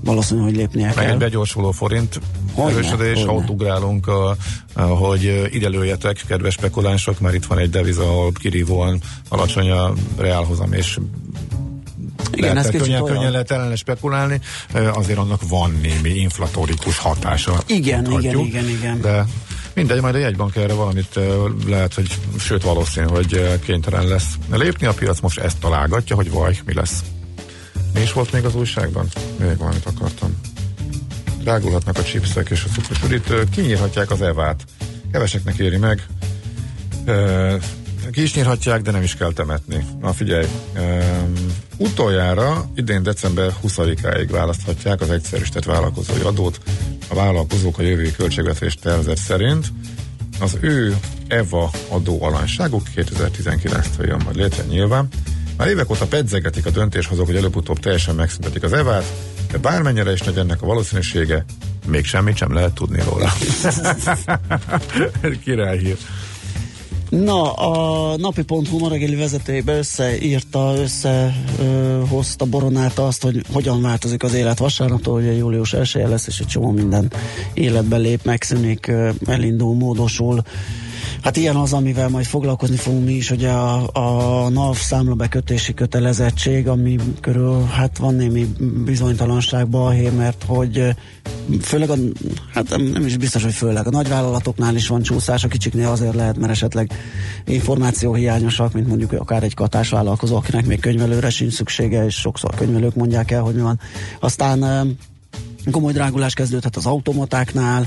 [SPEAKER 3] valószínű, hogy lépnie
[SPEAKER 4] Meg
[SPEAKER 3] kell.
[SPEAKER 4] egy begyorsuló forint hogyne, erősödés, ha ott ugrálunk, a, a, hogy ide lőjetek, kedves spekulánsok, mert itt van egy deviza, ahol kirívóan alacsony a reálhozam, és igen, lehet, ez könnyen, könnyen lehet ellene spekulálni, azért annak van némi inflatórikus hatása.
[SPEAKER 3] Igen, mondhatjuk, igen, igen, igen.
[SPEAKER 4] De mindegy, majd a jegybank erre valamit lehet, hogy sőt valószínű, hogy kénytelen lesz lépni. A piac most ezt találgatja, hogy vaj, mi lesz. Mi is volt még az újságban? Még valamit akartam. Drágulhatnak a chipsek és a cukros Kinyírhatják az evát. Keveseknek éri meg. E, ki is nyírhatják, de nem is kell temetni. Na figyelj, utoljára idén december 20-áig választhatják az egyszerűsített vállalkozói adót. A vállalkozók a jövő költségvetés tervezet szerint az ő EVA adó alanságuk 2019-től jön majd létre nyilván. Már évek óta pedzegetik a döntéshozók, hogy előbb-utóbb teljesen megszüntetik az evát, de bármennyire is nagy ennek a valószínűsége, még semmit sem lehet tudni róla. Királyhír.
[SPEAKER 3] Na, a napi.hu ma reggeli vezetőjében összeírta, összehozta, boronálta azt, hogy hogyan változik az élet vasárnaptól, hogy a július 1 lesz, és egy csomó minden életbe lép, megszűnik, elindul, módosul Hát ilyen az, amivel majd foglalkozni fogunk mi is, hogy a, a NAV számlabekötési kötelezettség, ami körül hát van némi bizonytalanság balhé, mert hogy főleg a, hát nem is biztos, hogy főleg a nagyvállalatoknál is van csúszás, a kicsiknél azért lehet, mert esetleg információ hiányosak, mint mondjuk akár egy katás vállalkozó, akinek még könyvelőre sincs szüksége, és sokszor könyvelők mondják el, hogy mi van. Aztán komoly drágulás kezdődhet az automatáknál.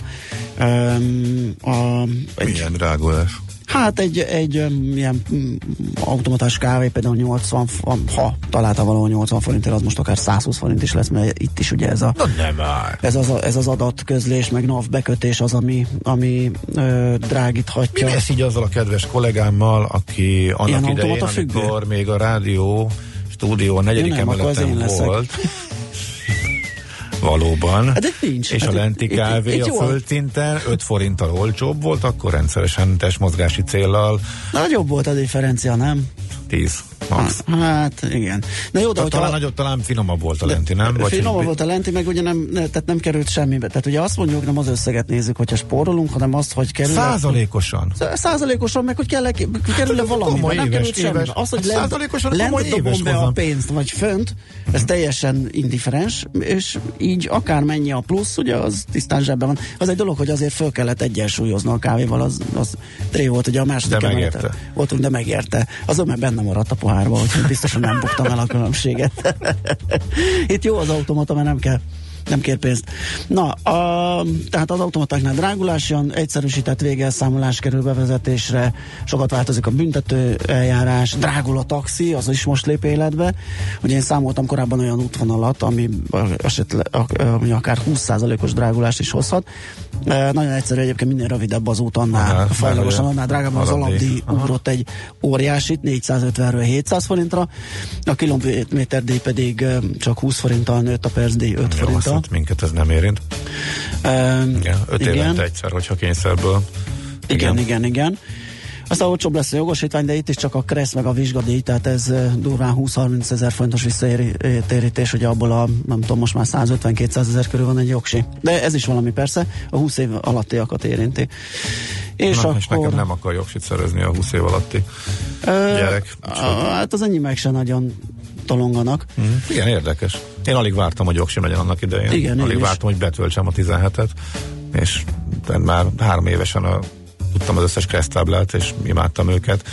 [SPEAKER 3] Um,
[SPEAKER 4] a, egy, Milyen drágulás?
[SPEAKER 3] Hát egy, egy um, ilyen um, automatás kávé például 80, ha találta valahol 80 forintért, az most akár 120 forint is lesz, mert itt is ugye ez a
[SPEAKER 4] Na nem.
[SPEAKER 3] Ez az, ez az adatközlés, meg NAV bekötés az, ami, ami ö, drágíthatja.
[SPEAKER 4] Mi lesz így azzal a kedves kollégámmal, aki annak Ilyen idején, amikor még a rádió stúdió a negyedik emeleten volt, Valóban.
[SPEAKER 3] Hát nincs.
[SPEAKER 4] És hát a lenti kávé a földszinten 5 forinttal olcsóbb volt, akkor rendszeresen testmozgási céllal.
[SPEAKER 3] Nagyobb volt a differencia, nem?
[SPEAKER 4] 10. Max.
[SPEAKER 3] Hát igen.
[SPEAKER 4] Na jó, de tehát talán, nagyobb, talán finomabb volt a lenti, nem?
[SPEAKER 3] Vagy finomabb volt a lenti, meg ugye nem, ne, tehát nem került semmibe. Tehát ugye azt mondjuk, nem az összeget nézzük, hogyha spórolunk, hanem azt, hogy kerül.
[SPEAKER 4] Százalékosan.
[SPEAKER 3] Százalékosan, meg hogy kell, kerül le valami. Nem került semmi. Az, hogy hát lent, lent dobom be a pénzt, vagy fönt, ez teljesen indiferens, és így akár mennyi a plusz, ugye az tisztán zsebben van. Az egy dolog, hogy azért föl kellett egyensúlyozni a kávéval, az, az tré volt, ugye a második
[SPEAKER 4] de megérte.
[SPEAKER 3] Voltunk, de megérte. Azon meg benne maradt a pohárba, úgyhogy biztosan nem buktam el a különbséget. Itt jó az automata, mert nem kell nem kér pénzt. Na, a, tehát az automatáknál drágulás jön, egyszerűsített végelszámolás kerül bevezetésre, sokat változik a büntető eljárás, drágul a taxi, az is most lép életbe. Ugye én számoltam korábban olyan útvonalat, ami, esetleg, ami akár 20%-os drágulást is hozhat. E, nagyon egyszerű egyébként minél rövidebb az út, annál fajlagosan, annál drágább az alapdíj ugrott egy óriásit, 450-ről 700 forintra, a kilométerdíj pedig csak 20 forinttal nőtt, a percdíj 5 forinttal
[SPEAKER 4] viszont minket ez nem érint. Um, igen, öt igen. évente egyszer, hogyha kényszerből.
[SPEAKER 3] Igen, igen, igen. igen. Aztán olcsóbb lesz a jogosítvány, de itt is csak a kressz meg a vizsgadíj, tehát ez durván 20-30 ezer fontos visszatérítés, hogy abból a, nem tudom, most már 150-200 ezer körül van egy jogsi. De ez is valami persze, a 20 év alattiakat érinti. És,
[SPEAKER 4] Na,
[SPEAKER 3] akkor...
[SPEAKER 4] és nekem nem akar jogsit szerezni a 20 év alatti
[SPEAKER 3] Ö,
[SPEAKER 4] gyerek.
[SPEAKER 3] Hát az enyémek se nagyon tolonganak.
[SPEAKER 4] Mm. Igen, érdekes. Én alig vártam, hogy jogsim legyen annak idején.
[SPEAKER 3] Igen,
[SPEAKER 4] alig
[SPEAKER 3] is.
[SPEAKER 4] vártam, hogy betöltsem a 17-et, és már három évesen a, tudtam az összes keresztáblát, és imádtam őket.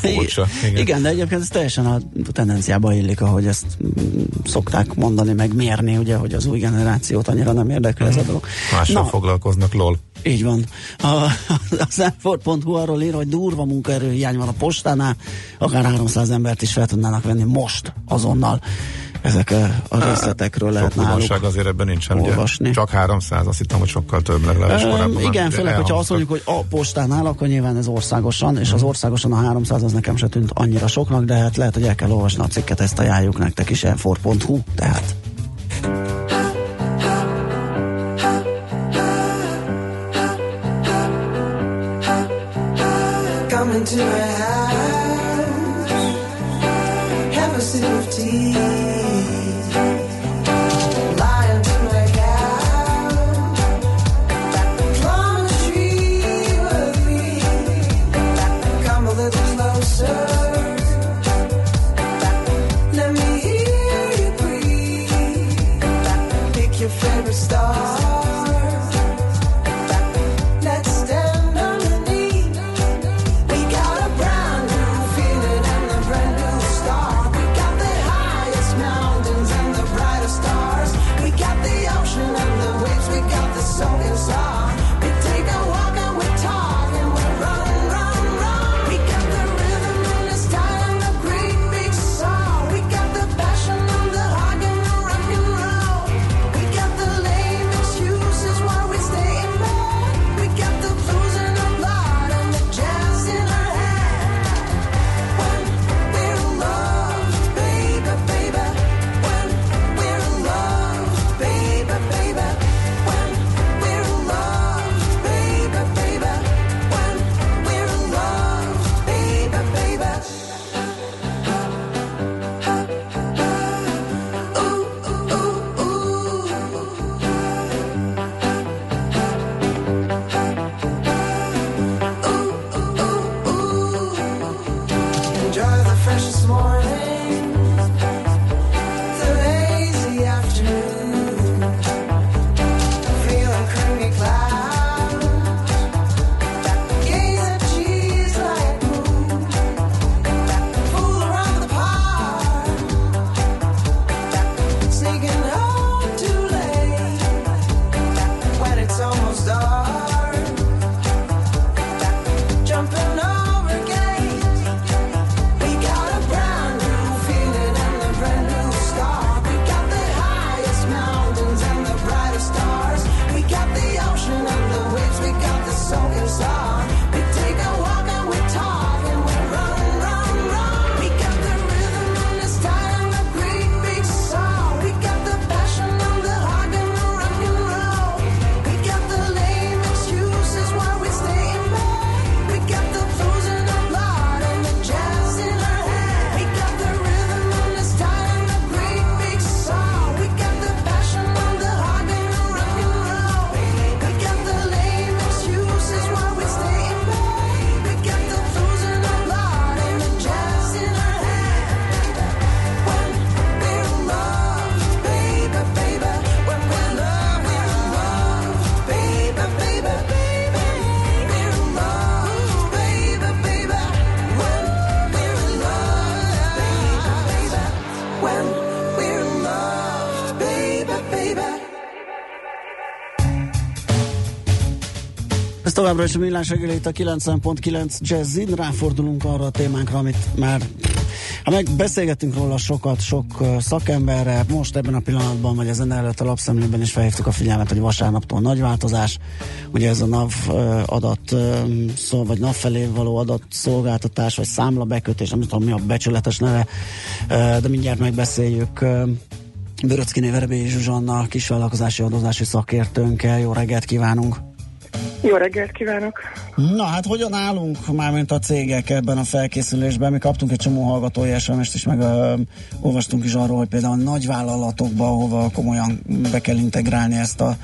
[SPEAKER 4] Furcsa,
[SPEAKER 3] igen. igen, de egyébként ez teljesen a tendenciába illik, ahogy ezt mm, szokták mondani, meg mérni, ugye, hogy az új generációt annyira nem érdekli ez a dolog.
[SPEAKER 4] Mással
[SPEAKER 3] Na,
[SPEAKER 4] foglalkoznak, lol.
[SPEAKER 3] így van. A, az Enfor.hu arról ír, hogy durva munkaerőhiány van a postánál, akár 300 embert is fel tudnának venni most, azonnal. Ezek a, a részletekről lehet
[SPEAKER 4] Sok
[SPEAKER 3] náluk.
[SPEAKER 4] azért ebben nincsen,
[SPEAKER 3] olvasni.
[SPEAKER 4] ugye? Csak 300, azt hittem, hogy sokkal több, legalábbis
[SPEAKER 3] Öm,
[SPEAKER 4] korábban.
[SPEAKER 3] igen, főleg, hogyha azt mondjuk, hogy a postánál, akkor nyilván ez országosan, és az országosan a 300 az nekem se tűnt annyira soknak, de hát lehet, hogy el kell olvasni a cikket, ezt ajánljuk nektek is, enfor.hu, tehát.
[SPEAKER 12] Come into my
[SPEAKER 3] továbbra is a millás a 90.9 Jazzin. Ráfordulunk arra a témánkra, amit már ha meg beszélgettünk róla sokat, sok szakemberre, most ebben a pillanatban, vagy a zene előtt a lapszemlében is felhívtuk a figyelmet, hogy vasárnaptól nagy változás. Ugye ez a NAV adat, szó, vagy NAV felé való adatszolgáltatás, vagy számla bekötés, nem tudom mi a becsületes neve, de mindjárt megbeszéljük. Böröckiné Verebélyi Zsuzsanna, kisvállalkozási adózási szakértőnkkel. Jó reggelt kívánunk!
[SPEAKER 13] Jó reggelt kívánok!
[SPEAKER 3] Na hát hogyan állunk mármint a cégek ebben a felkészülésben? Mi kaptunk egy csomó hallgatói sms is, meg uh, olvastunk is arról, hogy például nagy vállalatokba, ahova komolyan be kell integrálni ezt, a,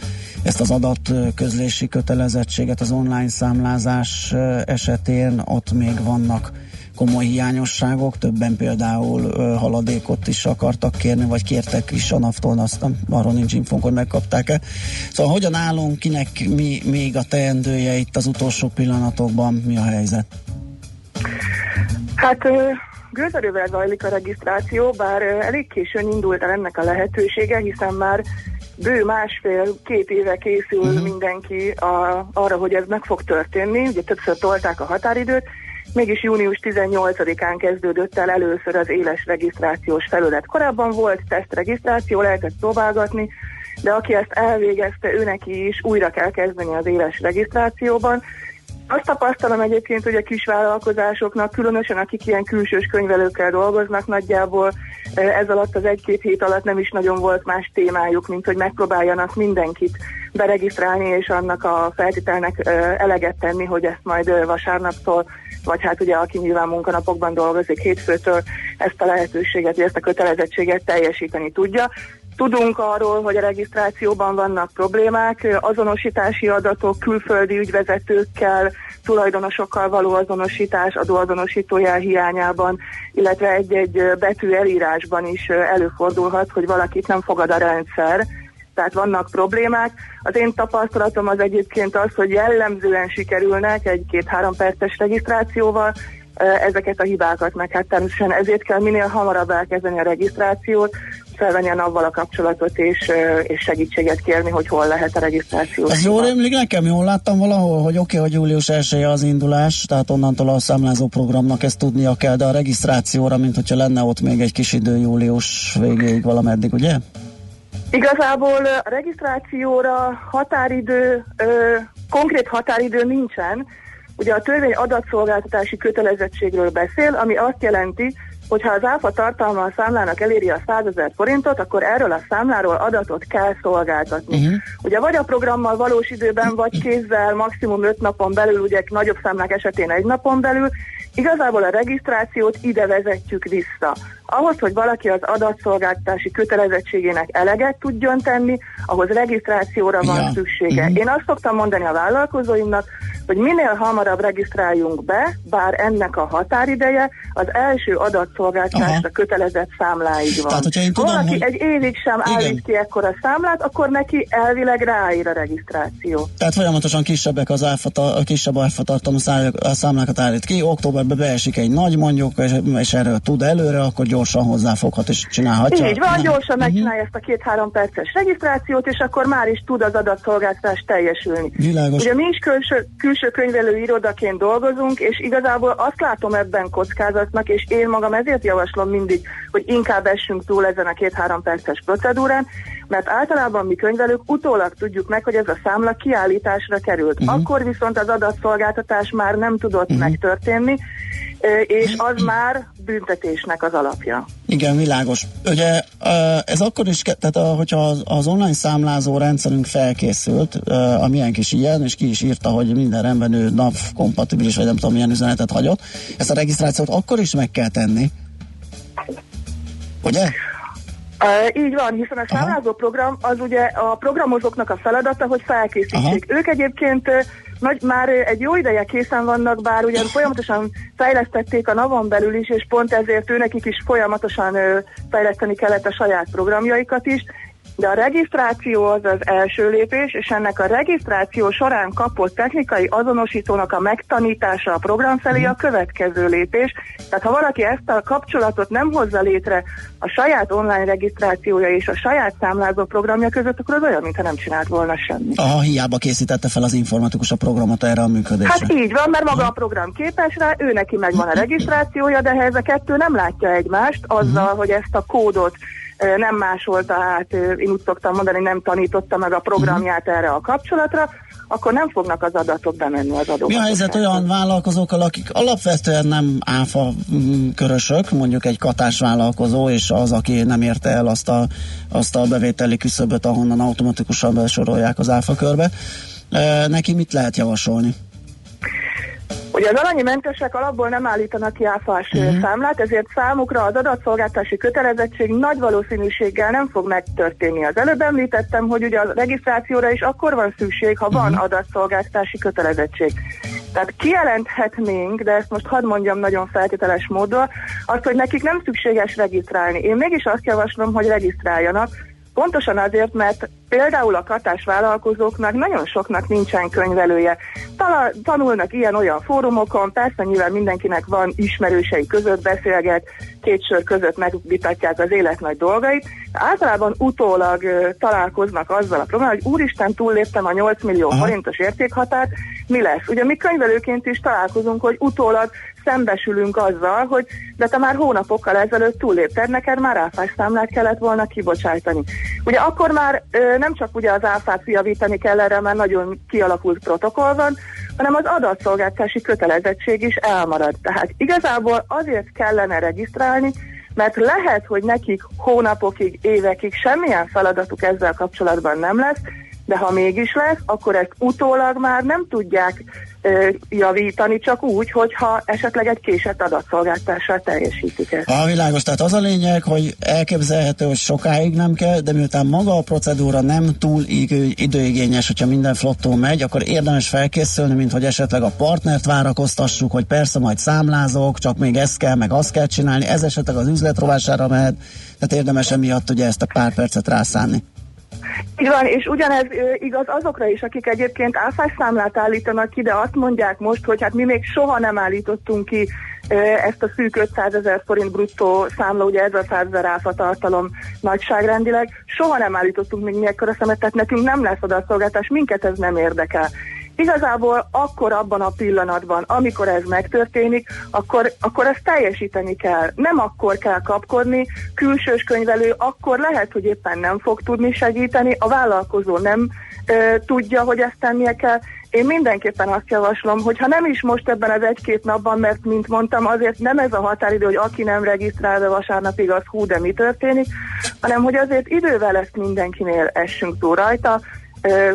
[SPEAKER 3] ezt az adatközlési kötelezettséget az online számlázás esetén, ott még vannak komoly hiányosságok, többen például haladékot is akartak kérni, vagy kértek is a naftól, aztán arról nincs infónk, hogy megkapták-e. Szóval hogyan állunk, kinek mi még a teendője itt az utolsó pillanatokban, mi a helyzet?
[SPEAKER 13] Hát gőzerővel zajlik a regisztráció, bár elég későn indult el ennek a lehetősége, hiszen már bő másfél-két éve készül uh-huh. mindenki a, arra, hogy ez meg fog történni. Ugye többször tolták a határidőt, mégis június 18-án kezdődött el először az éles regisztrációs felület. Korábban volt tesztregisztráció, lehetett próbálgatni, de aki ezt elvégezte, ő neki is újra kell kezdeni az éles regisztrációban. Azt tapasztalom egyébként, hogy a kisvállalkozásoknak, különösen akik ilyen külsős könyvelőkkel dolgoznak, nagyjából ez alatt az egy-két hét alatt nem is nagyon volt más témájuk, mint hogy megpróbáljanak mindenkit beregisztrálni, és annak a feltételnek eleget tenni, hogy ezt majd vasárnaptól vagy hát ugye aki nyilván munkanapokban dolgozik hétfőtől ezt a lehetőséget, ezt a kötelezettséget teljesíteni tudja. Tudunk arról, hogy a regisztrációban vannak problémák, azonosítási adatok külföldi ügyvezetőkkel, tulajdonosokkal való azonosítás, adóazonosítójel hiányában, illetve egy-egy betű elírásban is előfordulhat, hogy valakit nem fogad a rendszer, tehát vannak problémák. Az én tapasztalatom az egyébként az, hogy jellemzően sikerülnek egy-két-három perces regisztrációval, ezeket a hibákat meg hát természetesen ezért kell minél hamarabb elkezdeni a regisztrációt, felvenni a navval a kapcsolatot és, és segítséget kérni, hogy hol lehet a regisztráció.
[SPEAKER 3] Ez jól emlék nekem, jól láttam valahol, hogy oké, okay, hogy július 1 az indulás, tehát onnantól a számlázó programnak ezt tudnia kell, de a regisztrációra, mint hogyha lenne ott még egy kis idő július végéig valameddig, ugye?
[SPEAKER 13] Igazából a regisztrációra határidő, ö, konkrét határidő nincsen. Ugye a törvény adatszolgáltatási kötelezettségről beszél, ami azt jelenti, hogy ha az áfa tartalma a számlának eléri a 100 ezer forintot, akkor erről a számláról adatot kell szolgáltatni. Uh-huh. Ugye vagy a programmal valós időben, vagy kézzel maximum 5 napon belül, ugye nagyobb számlák esetén egy napon belül, Igazából a regisztrációt ide vezetjük vissza. Ahhoz, hogy valaki az adatszolgáltatási kötelezettségének eleget tudjon tenni, ahhoz regisztrációra van ja. szüksége. Uh-huh. Én azt szoktam mondani a vállalkozóimnak, hogy minél hamarabb regisztráljunk be, bár ennek a határideje az első adatszolgáltatásra kötelezett számláig van.
[SPEAKER 3] Tehát, hogyha én tudom,
[SPEAKER 13] Valaki
[SPEAKER 3] hogy...
[SPEAKER 13] egy évig sem
[SPEAKER 3] Igen.
[SPEAKER 13] állít ki ekkora számlát, akkor neki elvileg ráír a regisztráció.
[SPEAKER 3] Tehát folyamatosan kisebbek az áfata, a kisebb áfatartalmú számlákat állít ki, októberben beesik egy nagy mondjuk, és, és erről tud előre, akkor gyorsan hozzáfoghat és csinálhatja.
[SPEAKER 13] Így van, gyorsan megcsinálja ezt a két-három perces regisztrációt, és akkor már is tud az adatszolgáltatás teljesülni.
[SPEAKER 3] Világos.
[SPEAKER 13] Ugye mi is külső, külső könyvelő irodaként dolgozunk, és igazából azt látom ebben kockázatnak, és én magam ezért javaslom mindig, hogy inkább essünk túl ezen a két-három perces procedúrán, mert általában mi könyvelők utólag tudjuk meg, hogy ez a számla kiállításra került. Uh-huh. Akkor viszont az adatszolgáltatás már nem tudott uh-huh. megtörténni, és az már büntetésnek az alapja.
[SPEAKER 3] Igen, világos. Ugye ez akkor is, tehát hogyha az, online számlázó rendszerünk felkészült, a milyen kis ilyen, és ki is írta, hogy minden rendben ő NAV kompatibilis, vagy nem tudom milyen üzenetet hagyott, ezt a regisztrációt akkor is meg kell tenni. Ugye?
[SPEAKER 13] Uh, így van, hiszen a számlázó program az ugye a programozóknak a feladata, hogy felkészítsék. Ők egyébként uh, nagy, már egy jó ideje készen vannak, bár ugye folyamatosan fejlesztették a navon belül is, és pont ezért őnekik is folyamatosan fejleszteni kellett a saját programjaikat is, de a regisztráció az az első lépés, és ennek a regisztráció során kapott technikai azonosítónak a megtanítása a program felé a következő lépés. Tehát ha valaki ezt a kapcsolatot nem hozza létre a saját online regisztrációja és a saját számlázó programja között, akkor az olyan, mintha nem csinált volna semmit.
[SPEAKER 3] Aha, hiába készítette fel az informatikus a programot erre a működésre.
[SPEAKER 13] Hát így van, mert maga a program képes rá, ő neki megvan a regisztrációja, de ez a kettő nem látja egymást azzal, hogy ezt a kódot nem másolta át, ö, én úgy szoktam mondani, nem tanította meg a programját erre a kapcsolatra, akkor nem fognak az adatok bemenni az adóba.
[SPEAKER 3] Mi a helyzet olyan vállalkozókkal, akik alapvetően nem áfa mm, körösök, mondjuk egy katás vállalkozó, és az, aki nem érte el azt a, azt a bevételi küszöböt, ahonnan automatikusan besorolják az áfa körbe, neki mit lehet javasolni?
[SPEAKER 13] Ugye az alanyi mentesek alapból nem állítanak ki áfás uh-huh. számlát, ezért számukra az adatszolgáltási kötelezettség nagy valószínűséggel nem fog megtörténni. Az előbb említettem, hogy ugye a regisztrációra is akkor van szükség, ha uh-huh. van adatszolgáltási kötelezettség. Tehát kijelenthetnénk, de ezt most hadd mondjam nagyon feltételes módon, azt, hogy nekik nem szükséges regisztrálni. Én mégis azt javaslom, hogy regisztráljanak, Pontosan azért, mert például a katás vállalkozóknak nagyon soknak nincsen könyvelője. Tanulnak ilyen-olyan fórumokon, persze nyilván mindenkinek van ismerősei között beszélget, két sör között megvitatják az élet nagy dolgait. Általában utólag találkoznak azzal a problémával, hogy úristen, túlléptem a 8 millió Aha. forintos értékhatárt, mi lesz? Ugye mi könyvelőként is találkozunk, hogy utólag szembesülünk azzal, hogy de te már hónapokkal ezelőtt túlépted, neked már áfás számlát kellett volna kibocsájtani. Ugye akkor már ö, nem csak ugye az áfát javítani kell erre, mert nagyon kialakult protokoll van, hanem az adatszolgáltási kötelezettség is elmarad. Tehát igazából azért kellene regisztrálni, mert lehet, hogy nekik hónapokig, évekig semmilyen feladatuk ezzel kapcsolatban nem lesz, de ha mégis lesz, akkor ezt utólag már nem tudják javítani, csak úgy, hogyha esetleg egy késett adatszolgáltással teljesítik ezt.
[SPEAKER 3] A világos, tehát az a lényeg, hogy elképzelhető, hogy sokáig nem kell, de miután maga a procedúra nem túl időigényes, hogyha minden flottó megy, akkor érdemes felkészülni, mint hogy esetleg a partnert várakoztassuk, hogy persze majd számlázok, csak még ezt kell, meg azt kell csinálni, ez esetleg az üzletrovására mehet, tehát érdemes emiatt ugye ezt a pár percet rászánni.
[SPEAKER 13] Így van, és ugyanez igaz azokra is, akik egyébként áfás számlát állítanak ki, de azt mondják most, hogy hát mi még soha nem állítottunk ki ezt a szűk 500 ezer forint bruttó számla, ugye ez a 100 ezer áfa tartalom nagyságrendileg, soha nem állítottunk még mi ekkora szemet, tehát nekünk nem lesz adatszolgáltás, minket ez nem érdekel. Igazából akkor abban a pillanatban, amikor ez megtörténik, akkor, akkor ezt teljesíteni kell. Nem akkor kell kapkodni, külsős könyvelő akkor lehet, hogy éppen nem fog tudni segíteni, a vállalkozó nem ö, tudja, hogy ezt tennie kell. Én mindenképpen azt javaslom, hogy ha nem is most ebben az egy-két napban, mert mint mondtam, azért nem ez a határidő, hogy aki nem regisztrál, de vasárnapig az hú, de mi történik, hanem hogy azért idővel ezt mindenkinél essünk túl rajta,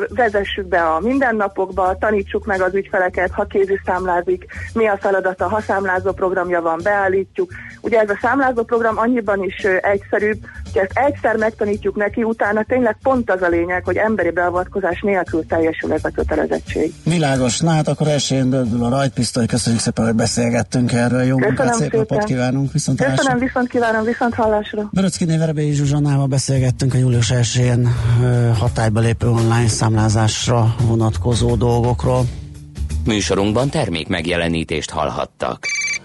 [SPEAKER 13] vezessük be a mindennapokba, tanítsuk meg az ügyfeleket, ha kézi számlázik, mi a feladata, ha számlázó programja van, beállítjuk. Ugye ez a számlázó program annyiban is egyszerűbb, hogy ezt egyszer megtanítjuk neki, utána tényleg pont az a lényeg, hogy emberi beavatkozás nélkül teljesül ez a kötelezettség.
[SPEAKER 3] Világos, na hát akkor esélyén dördül a rajtpisztoly, köszönjük szépen, hogy beszélgettünk erről, jó munkát, szép napot kívánunk,
[SPEAKER 13] viszont Köszönöm, viszont kívánom, viszont hallásra.
[SPEAKER 3] Böröcki Verebélyi Zsuzsannával beszélgettünk a július 1 hatályba lépő online online számlázásra vonatkozó dolgokról.
[SPEAKER 1] Műsorunkban termék megjelenítést hallhattak.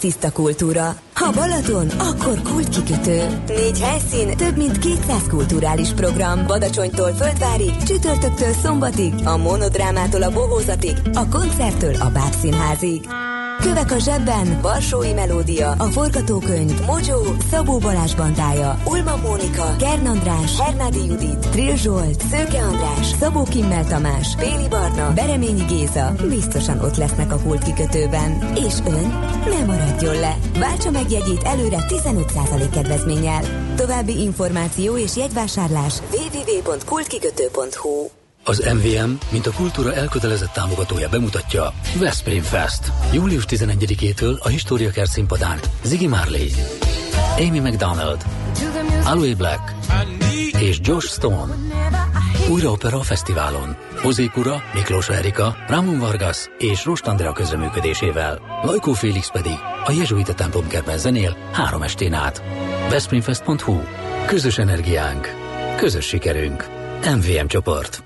[SPEAKER 14] Víztiszta kultúra. Ha Balaton, akkor kultkikötő. Négy helyszín, több mint 200 kulturális program. Badacsonytól Földvárig, csütörtöktől szombatig, a monodrámától a bohózatig, a koncerttől a bábszínházig. Kövek a zsebben, Varsói Melódia, a forgatókönyv, Mojo, Szabó Balázs bandája, Ulma Mónika, Kern András, Hernádi Judit, Trill Zsolt, Szőke András, Szabó Kimmel Tamás, Péli Barna, Bereményi Géza biztosan ott lesznek a kult kikötőben. És ön ne maradjon le! Váltsa meg jegyét előre 15% kedvezménnyel. További információ és jegyvásárlás www.kultkikötő.hu
[SPEAKER 15] az MVM, mint a kultúra elkötelezett támogatója bemutatja Veszprém Fest. Július 11-től a Históriakert színpadán Ziggy Marley, Amy McDonald, Aloe Black és Josh Stone. Újra Opera a fesztiválon. Hozékura, Miklós Erika, Ramon Vargas és Rost Andrea közreműködésével. Lajkó Félix pedig a Jezsuita templomkerben zenél három estén át. Veszprémfest.hu Közös energiánk. Közös sikerünk. MVM csoport.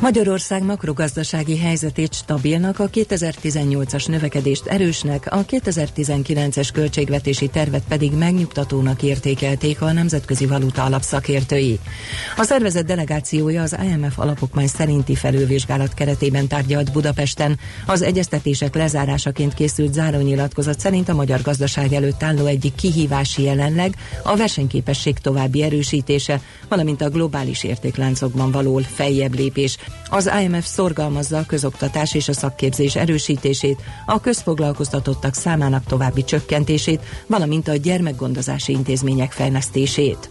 [SPEAKER 8] Magyarország makrogazdasági helyzetét stabilnak, a 2018-as növekedést erősnek, a 2019-es költségvetési tervet pedig megnyugtatónak értékelték a Nemzetközi Valuta Alap szakértői. A szervezet delegációja az IMF alapokmány szerinti felülvizsgálat keretében tárgyalt Budapesten. Az egyeztetések lezárásaként készült zárónyilatkozat szerint a magyar gazdaság előtt álló egyik kihívási jelenleg a versenyképesség további erősítése, valamint a globális értékláncokban való feljebb lépés. Az IMF szorgalmazza a közoktatás és a szakképzés erősítését, a közfoglalkoztatottak számának további csökkentését, valamint a gyermekgondozási intézmények fejlesztését.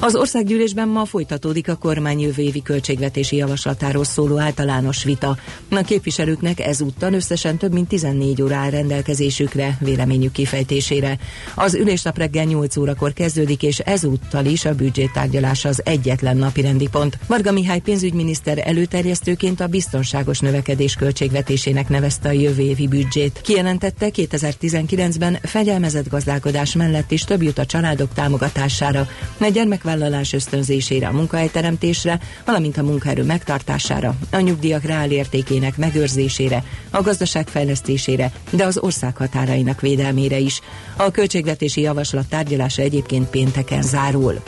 [SPEAKER 8] Az országgyűlésben ma folytatódik a kormány jövő évi költségvetési javaslatáról szóló általános vita. A képviselőknek ezúttal összesen több mint 14 óra áll rendelkezésükre véleményük kifejtésére. Az ülésnap reggel 8 órakor kezdődik, és ezúttal is a büdzsétárgyalás az egyetlen napi rendi pont. Varga Mihály pénzügyminiszter előterjesztőként a biztonságos növekedés költségvetésének nevezte a jövő évi büdzsét. Kijelentette 2019-ben fegyelmezett gazdálkodás mellett is több jut a családok támogatására, a gyermek munkavállalás ösztönzésére, a munkahelyteremtésre, valamint a munkaerő megtartására, a nyugdíjak reálértékének megőrzésére, a gazdaság fejlesztésére, de az ország határainak védelmére is. A költségvetési javaslat tárgyalása egyébként pénteken zárul.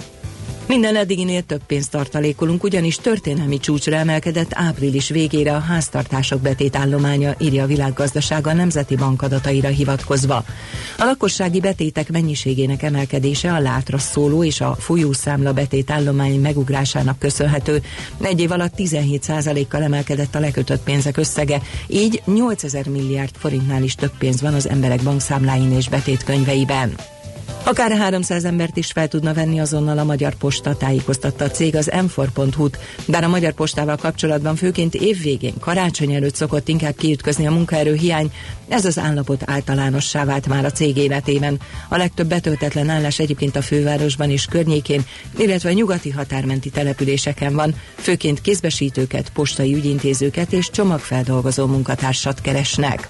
[SPEAKER 8] Minden eddiginél több pénzt tartalékolunk, ugyanis történelmi csúcsra emelkedett április végére a háztartások betétállománya, írja a világgazdaság a Nemzeti Bank adataira hivatkozva. A lakossági betétek mennyiségének emelkedése a látra szóló és a folyószámla betétállomány megugrásának köszönhető. Egy év alatt 17%-kal emelkedett a lekötött pénzek összege, így 8000 milliárd forintnál is több pénz van az emberek bankszámláin és betétkönyveiben. Akár 300 embert is fel tudna venni azonnal a Magyar Posta, tájékoztatta a cég az m4.hu-t, bár a Magyar Postával kapcsolatban főként évvégén, karácsony előtt szokott inkább kiütközni a munkaerő hiány, ez az állapot általánossá vált már a cég életében. A legtöbb betöltetlen állás egyébként a fővárosban és környékén, illetve a nyugati határmenti településeken van, főként kézbesítőket, postai ügyintézőket és csomagfeldolgozó munkatársat keresnek.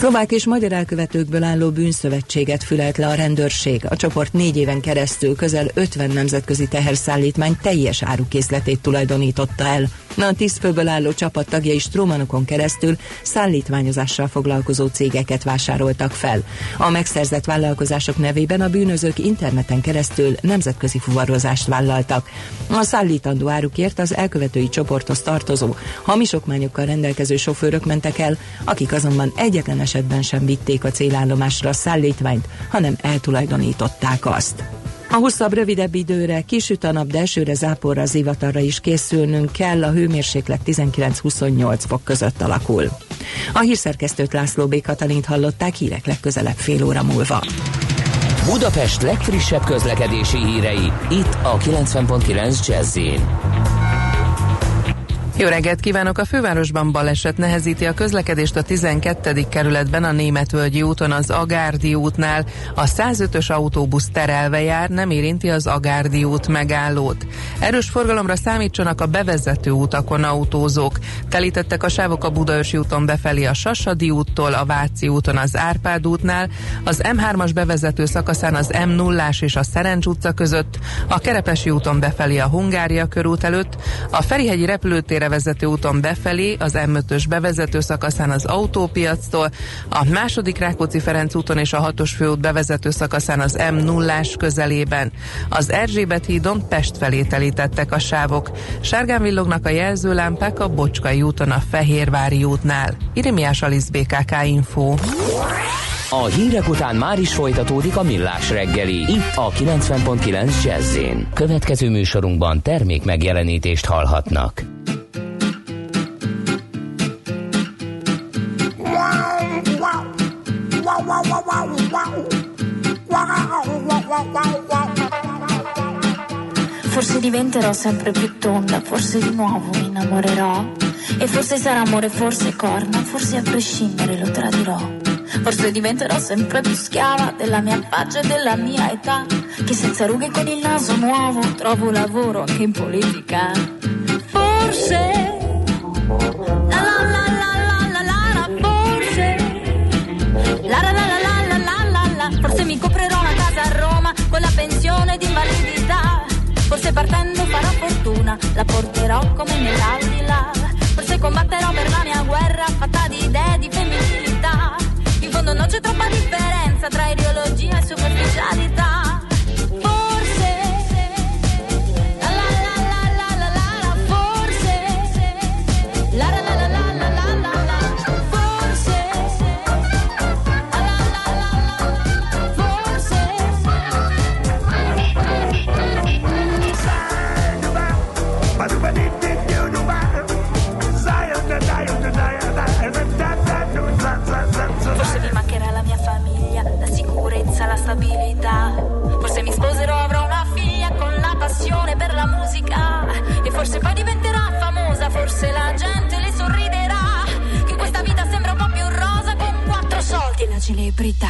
[SPEAKER 8] Szlovák és magyar elkövetőkből álló bűnszövetséget fülelt le a rendőrség. A csoport négy éven keresztül közel 50 nemzetközi teherszállítmány teljes árukészletét tulajdonította el. A tíz főből álló csapat tagjai strómanokon keresztül szállítmányozással foglalkozó cégeket vásároltak fel. A megszerzett vállalkozások nevében a bűnözők interneten keresztül nemzetközi fuvarozást vállaltak. A szállítandó árukért az elkövetői csoporthoz tartozó, hamis okmányokkal rendelkező sofőrök mentek el, akik azonban egyetlen esetben sem vitték a célállomásra a szállítmányt, hanem eltulajdonították azt. A hosszabb, rövidebb időre, kisüt a nap, de esőre, záporra, zivatarra is készülnünk kell, a hőmérséklet 19-28 fok között alakul. A hírszerkesztőt László B. Katalint hallották hírek legközelebb fél óra múlva.
[SPEAKER 1] Budapest legfrissebb közlekedési hírei, itt a 90.9 jazz
[SPEAKER 16] jó reggelt kívánok! A fővárosban baleset nehezíti a közlekedést a 12. kerületben a Németvölgyi úton az Agárdi útnál. A 105-ös autóbusz terelve jár, nem érinti az Agárdi út megállót. Erős forgalomra számítsanak a bevezető utakon autózók. Telítettek a sávok a Budaörsi úton befelé a Sassadi úttól, a Váci úton az Árpád útnál, az M3-as bevezető szakaszán az m 0 és a Szerencs utca között, a Kerepesi úton befelé a Hungária körút előtt, a Ferihegyi repülőtére vezető úton befelé, az M5-ös bevezető szakaszán az autópiactól, a második Rákóczi-Ferenc úton és a 6-os főút bevezető szakaszán az m 0 közelében. Az Erzsébet hídon Pest felé telítettek a sávok. Sárgán villognak a jelzőlámpák a Bocskai úton a Fehérvári útnál. Irimiás Alisz BKK Info.
[SPEAKER 1] A hírek után már is folytatódik a millás reggeli. Itt a 90.9 jazz Következő műsorunkban termék megjelenítést hallhatnak.
[SPEAKER 17] Forse diventerò sempre più tonda, forse di nuovo mi innamorerò. E forse sarà amore, forse corna, forse a prescindere lo tradirò. Forse diventerò sempre più schiava della mia faccia e della mia età. Che senza rughe con il naso nuovo trovo lavoro anche in politica. Forse. Invalidità. Forse partendo farò fortuna, la porterò come nell'aldilà combatterò per la mia guerra fatta di idee di femminilità. In fondo non c'è troppa differenza tra ideologia e superficialità. tenebrita.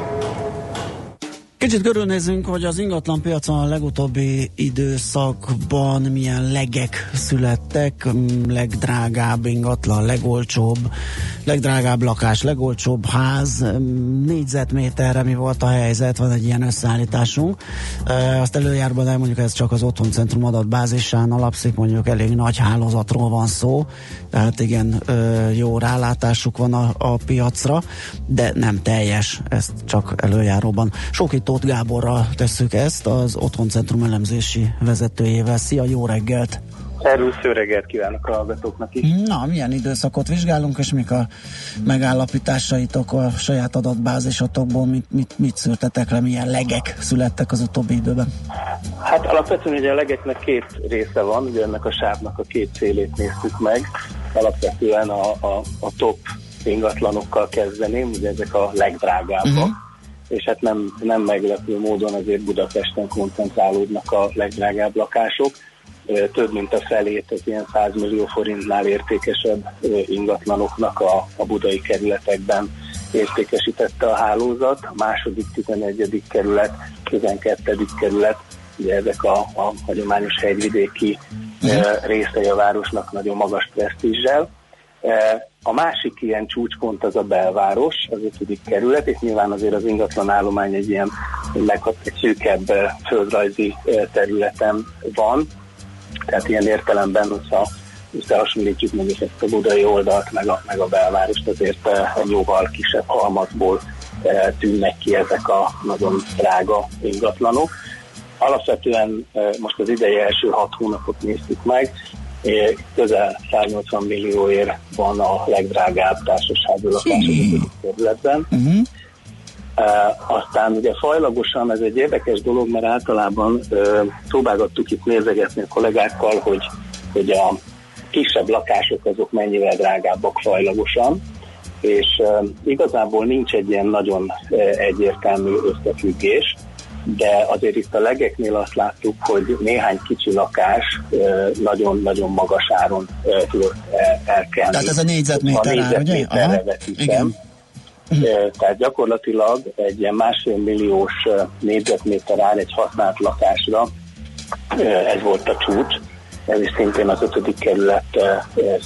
[SPEAKER 3] Kicsit körülnézünk, hogy az ingatlan piacon a legutóbbi időszakban milyen legek születtek, m, legdrágább ingatlan, legolcsóbb, legdrágább lakás, legolcsóbb ház, m, négyzetméterre mi volt a helyzet, van egy ilyen összeállításunk. E, azt előjárban elmondjuk, ez csak az Otthoncentrum adatbázisán alapszik, mondjuk elég nagy hálózatról van szó, tehát igen, jó rálátásuk van a, a piacra, de nem teljes, ezt csak előjáróban. Sok itt Tóth Gáborral tesszük ezt, az Otthoncentrum elemzési vezetőjével. Szia, jó reggelt!
[SPEAKER 18] Szervusz, jó reggelt kívánok a hallgatóknak is.
[SPEAKER 3] Na, milyen időszakot vizsgálunk, és mik a megállapításaitok a saját adatbázisotokból, mit, mit, mit szűrtetek le, milyen legek születtek az utóbbi időben?
[SPEAKER 18] Hát alapvetően ugye a legeknek két része van, ugye ennek a sávnak a két szélét néztük meg. Alapvetően a, a, a top ingatlanokkal kezdeném, ugye ezek a legdrágábbak. Uh-huh. És hát nem, nem meglepő módon azért Budapesten koncentrálódnak a legdrágább lakások. Több mint a felét az ilyen 100 millió forintnál értékesebb ingatlanoknak a, a budai kerületekben értékesítette a hálózat. A második, 11. kerület, 12. kerület, ugye ezek a, a hagyományos hegyvidéki ö, részei a városnak nagyon magas presztízsel. A másik ilyen csúcspont az a belváros, az ötödik kerület, és nyilván azért az ingatlan állomány egy ilyen meghat, szűkebb e, földrajzi e, területen van, tehát ilyen értelemben, hogyha összehasonlítjuk meg ezt a budai oldalt, meg a, meg a belvárost, azért e, egy jóval kisebb halmazból tűnnek ki ezek a nagyon drága ingatlanok. Alapvetően most az idei első hat hónapot néztük meg, közel 180 millióért van a legdrágább társasági lakás a területben.
[SPEAKER 3] Uh-huh.
[SPEAKER 18] Uh, aztán ugye fajlagosan ez egy érdekes dolog, mert általában uh, próbálgattuk itt nézegetni a kollégákkal, hogy, hogy a kisebb lakások azok mennyivel drágábbak fajlagosan, és uh, igazából nincs egy ilyen nagyon uh, egyértelmű összefüggés, de azért itt a legeknél azt láttuk, hogy néhány kicsi lakás nagyon-nagyon magas áron tudott elkelni.
[SPEAKER 3] Tehát ez a négyzetméter
[SPEAKER 18] a
[SPEAKER 3] ár, ugye? igen.
[SPEAKER 18] Tehát gyakorlatilag egy ilyen másfél milliós négyzetméter áll egy használt lakásra, ez volt a csúcs, ez is szintén az ötödik kerület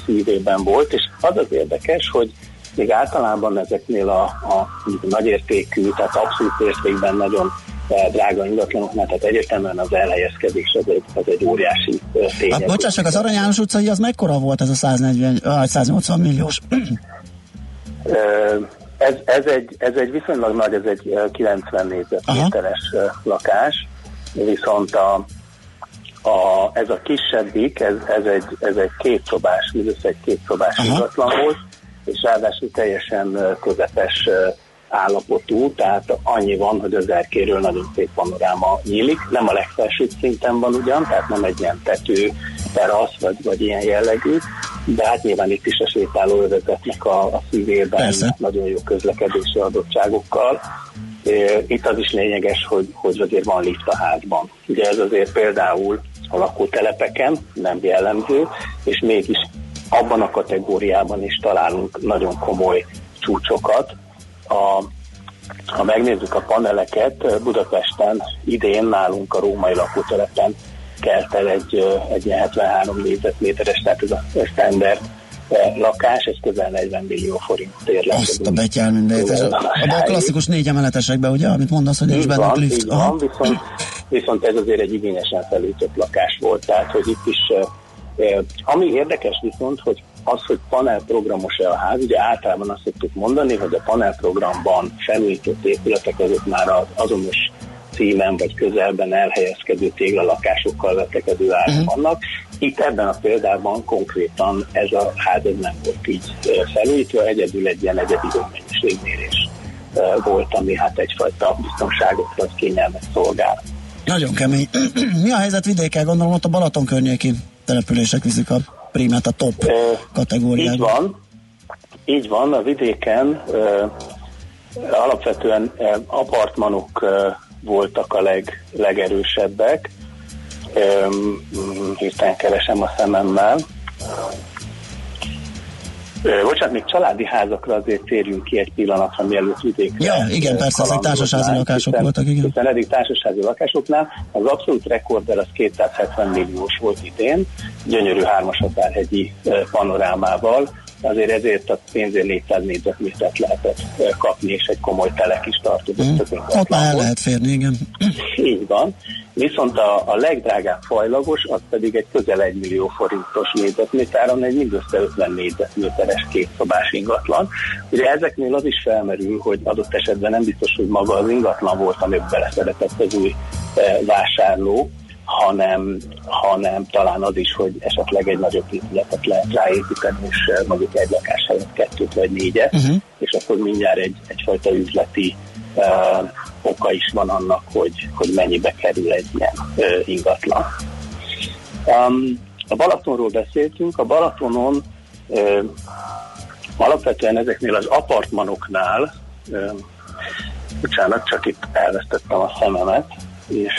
[SPEAKER 18] szívében volt, és az az érdekes, hogy még általában ezeknél a, a nagyértékű, tehát abszolút értékben nagyon drága ingatlanoknál, tehát egyértelműen az elhelyezkedés az egy, az egy óriási tényező.
[SPEAKER 3] Hát, bocsássak, az Arany János utcai az mekkora volt ez a 140, ah, 180 milliós?
[SPEAKER 18] Ez, ez, egy, ez egy viszonylag nagy, ez egy 90 négyzetméteres lakás, viszont a, a, ez a kisebbik, ez, ez, egy, ez egy kétszobás, mindössze egy kétszobás ingatlan volt, és ráadásul teljesen közepes állapotú, tehát annyi van, hogy az erkéről nagyon szép panoráma nyílik. Nem a legfelsőbb szinten van ugyan, tehát nem egy ilyen tető, terasz, vagy, vagy ilyen jellegű, de hát nyilván itt is a sétáló övezetnek a, a szívében Persze. nagyon jó közlekedési adottságokkal. Itt az is lényeges, hogy, hogy azért van lift a házban. Ugye ez azért például a lakótelepeken nem jellemző, és mégis abban a kategóriában is találunk nagyon komoly csúcsokat. A, ha megnézzük a paneleket, Budapesten idén nálunk a római lakótelepen kelt el egy, egy ilyen 73 négyzetméteres, tehát ez a standard lakás, ez közel 40 millió forint ér
[SPEAKER 3] Azt a betyár mindent. Ez a, a klasszikus négy emeletesekben, ugye, amit mondasz, hogy nincs benne lift.
[SPEAKER 18] Így van, viszont, viszont ez azért egy igényesen felújtott lakás volt, tehát hogy itt is ami érdekes viszont, hogy az, hogy panelprogramos-e a ház, ugye általában azt szoktuk mondani, hogy a panelprogramban felújított épületek azok már az azonos címen vagy közelben elhelyezkedő téglalakásokkal vetekedő áron uh-huh. vannak. Itt ebben a példában konkrétan ez a ház ez nem volt így felújítva, egyedül egy ilyen egyedi mennyiségmérés volt, ami hát egyfajta biztonságot vagy kényelmet szolgál.
[SPEAKER 3] Nagyon kemény. Mi a helyzet vidéken? Gondolom ott a Balaton környéki települések viszik a primát a top kategóriában.
[SPEAKER 18] Így van. Így van, a vidéken alapvetően apartmanok voltak a leg, legerősebbek. Hirtelen keresem a szememmel. Bocsánat, még családi házakra azért térjünk ki egy pillanatra, mielőtt vidékre.
[SPEAKER 3] Ja, igen, persze, ezek társasági lakások hiszen, voltak, igen.
[SPEAKER 18] Hiszen eddig társasági lakásoknál az abszolút rekorder az 270 milliós volt idén, gyönyörű hármashatárhegyi panorámával, azért ezért a pénzért 400 négyzetmétert lehetett kapni, és egy komoly telek is tartozott. Mm.
[SPEAKER 3] Ott már el lehet férni, igen.
[SPEAKER 18] Így van. Viszont a, a legdrágább fajlagos, az pedig egy közel 1 millió forintos négyzetméteron egy mindössze 50 négyzetméteres kétszobás ingatlan. Ugye ezeknél az is felmerül, hogy adott esetben nem biztos, hogy maga az ingatlan volt, amiben beleszeretett az új vásárló, hanem, hanem talán az is, hogy esetleg egy nagyobb épületet lehet ráépíteni, és eh, mondjuk egy lakás helyett kettőt vagy négyet, uh-huh. és akkor mindjárt egy, egyfajta üzleti uh, oka is van annak, hogy, hogy mennyibe kerül egy ilyen uh, ingatlan. Um, a Balatonról beszéltünk, a Balatonon uh, alapvetően ezeknél az apartmanoknál, uh, bocsánat, csak itt elvesztettem a szememet, és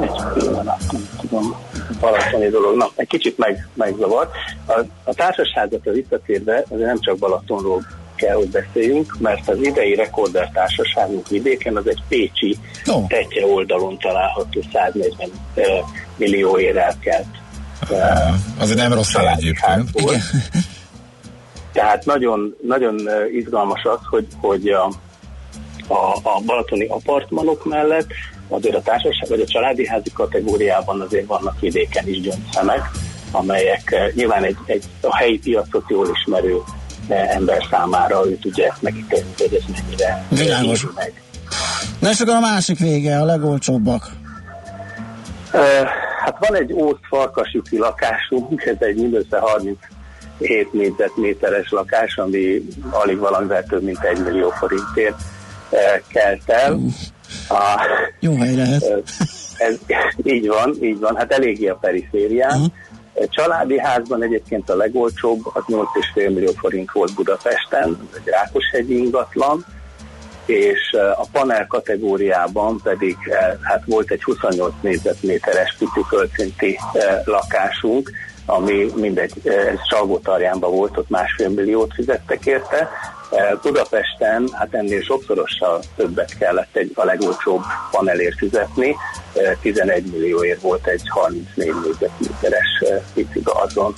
[SPEAKER 18] egy pillanat, nem tudom, balatoni dolog. Na, egy kicsit meg, megzavart. A, a társasházatra visszatérve, azért nem csak Balatonról kell, hogy beszéljünk, mert az idei rekorder társaságunk vidéken az egy pécsi oh. tetje oldalon található 140 uh, millió ér elkelt.
[SPEAKER 4] Uh, azért nem rossz hely egyébként.
[SPEAKER 18] Tehát nagyon, nagyon izgalmas az, hogy, hogy a, a, a balatoni apartmanok mellett azért a társaság vagy a családi házi kategóriában azért vannak vidéken is gyöngyszemek, amelyek eh, nyilván egy, egy a helyi piacot jól ismerő eh, ember számára ő tudja ezt megítélni, hogy ez mennyire
[SPEAKER 3] Világos. meg. Na és akkor a másik vége, a legolcsóbbak.
[SPEAKER 18] Uh, hát van egy ószt farkasüti lakásunk, ez egy mindössze 37 négyzetméteres lakás, ami alig valamivel több mint egy millió forintért kelt el.
[SPEAKER 3] A, Jó hely lehet.
[SPEAKER 18] Ez, így van, így van, hát eléggé a periférián. Uh-huh. Családi házban egyébként a legolcsóbb, az 8,5 millió forint volt Budapesten, egy Rákoshegyi ingatlan, és a panel kategóriában pedig hát volt egy 28 négyzetméteres pici költszinti lakásunk, ami mindegy, ez Salgótarjánban volt, ott másfél milliót fizettek érte, Budapesten hát ennél sokszorossal többet kellett egy a legolcsóbb panelért fizetni, Eh, 11 millióért volt egy 34 négyzetméteres eh, pici gazon.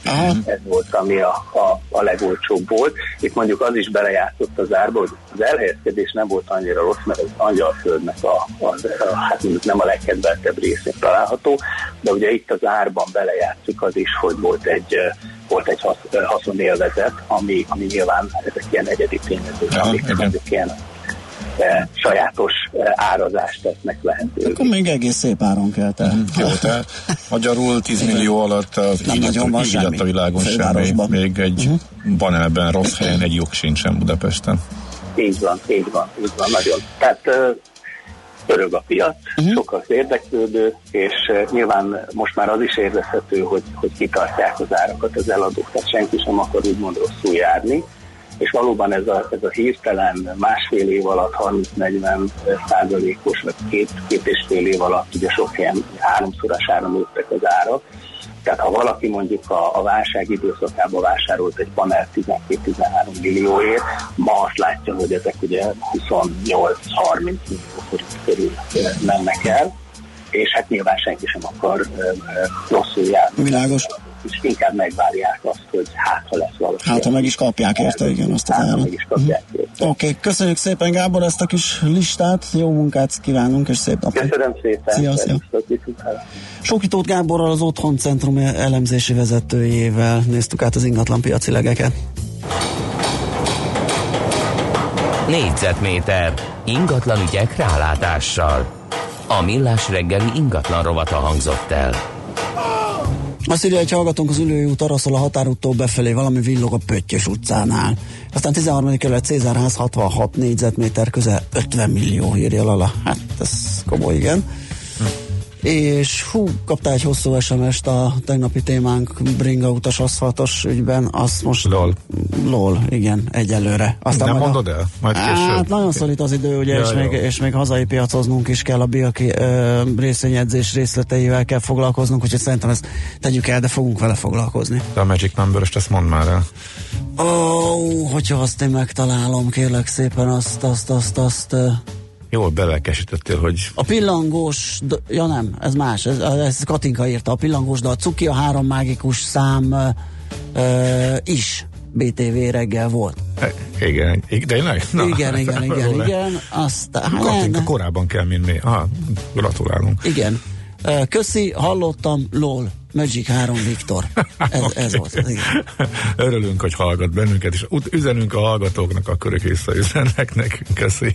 [SPEAKER 18] Ez volt, ami a, a, a legolcsóbb volt. Itt mondjuk az is belejátszott az árba, hogy az elhelyezkedés nem volt annyira rossz, mert az Angyalföldnek a, a, a, hát nem a legkedveltebb részén található, de ugye itt az árban belejátszik az is, hogy volt egy eh, volt egy hasz, haszonélvezet, ami, ami nyilván ezek ilyen egyedi tényezők, amik mondjuk ilyen sajátos eh, árazást tesznek lehetővé.
[SPEAKER 3] Akkor még egész szép áron kell te.
[SPEAKER 4] Jó, tehát magyarul 10 millió alatt az így,
[SPEAKER 3] nagyon van
[SPEAKER 4] így
[SPEAKER 3] semmi.
[SPEAKER 4] a világon semmi.
[SPEAKER 3] Fővárosban.
[SPEAKER 4] Még egy banelben rossz helyen egy jog sincsen Budapesten.
[SPEAKER 18] Így van, így van, így van, nagyon. Tehát pörög a piac, uh-huh. sok az érdeklődő, és ö, nyilván most már az is érezhető, hogy, hogy kitartják az árakat az eladók, tehát senki sem akar úgymond rosszul járni, és valóban ez a, ez a hirtelen másfél év alatt 30-40 százalékos, vagy két, két és fél év alatt ugye sok helyen háromszorosára nőttek az árak, tehát ha valaki mondjuk a, a válság időszakában vásárolt egy panel 12-13 millióért, ma azt látja, hogy ezek ugye 28-30 millió forint körül mennek el, és hát nyilván senki sem akar rosszul járni.
[SPEAKER 3] Világos.
[SPEAKER 18] És inkább megvárják azt, hogy hát ha lesz valami.
[SPEAKER 3] Hát, ha meg is kapják érte, igen, azt az
[SPEAKER 18] Hát,
[SPEAKER 3] árat.
[SPEAKER 18] kapják
[SPEAKER 3] Oké, okay, köszönjük szépen Gábor ezt a kis listát, jó munkát kívánunk, és szép napot.
[SPEAKER 18] Köszönöm szépen.
[SPEAKER 3] Szia, szia. Sokitót Gáborral az Otthon Centrum elemzési vezetőjével néztük át az ingatlan piaci legeket.
[SPEAKER 1] Négyzetméter ingatlan ügyek rálátással. A millás reggeli ingatlan rovata hangzott el.
[SPEAKER 3] Azt írja, hogy hallgatónk az ülői út araszol a határúttól befelé, valami villog a Pöttyös utcánál. Aztán 13. kerület Cézárház 66 négyzetméter közel 50 millió írja Lala. Hát ez komoly, igen. És hú, kaptál egy hosszú SMS-t a tegnapi témánk Bringa utas aszfaltos ügyben, azt most...
[SPEAKER 4] LOL.
[SPEAKER 3] LOL, igen, egyelőre.
[SPEAKER 4] Nem
[SPEAKER 3] majd a-
[SPEAKER 4] mondod el? Majd
[SPEAKER 3] Hát
[SPEAKER 4] később.
[SPEAKER 3] nagyon szorít az idő, ugye,
[SPEAKER 4] Ja,
[SPEAKER 3] és,
[SPEAKER 4] jó.
[SPEAKER 3] még, és még hazai piacoznunk is kell, a Bilki ö, részvényedzés részleteivel kell foglalkoznunk, úgyhogy szerintem ezt tegyük el, de fogunk vele foglalkozni.
[SPEAKER 4] De a Magic number ezt mondd már el.
[SPEAKER 3] Ó, oh, hogyha azt én megtalálom, kérlek szépen, azt, azt, azt, azt. ö,
[SPEAKER 4] Jól belelkesítettél, hogy
[SPEAKER 3] A pillangós, ja nem, ez más, ez, ez Katinka írta, a pillangós, de a cuki a három mágikus szám ö, ö, is BTV reggel volt.
[SPEAKER 4] E, igen, igen, tényleg? Na,
[SPEAKER 3] igen, igen, igen,
[SPEAKER 4] róla.
[SPEAKER 3] igen. Aztán, hát,
[SPEAKER 4] Katinka
[SPEAKER 3] ne,
[SPEAKER 4] korábban kell, mint mi. Aha, gratulálunk.
[SPEAKER 3] Igen. Köszi, hallottam, lol, Magic 3 Viktor. Ez, ez volt. Igen.
[SPEAKER 4] Örülünk, hogy hallgat bennünket, és üzenünk a hallgatóknak, akkor ők visszaüzennek nekünk. Köszi.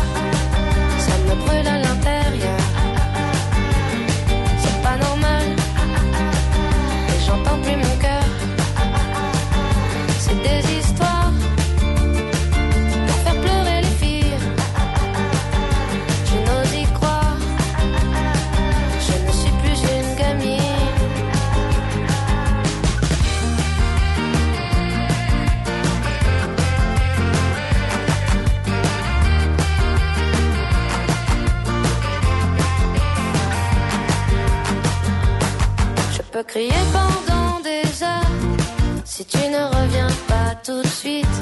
[SPEAKER 19] peux crier pendant des heures si tu ne reviens pas tout de suite.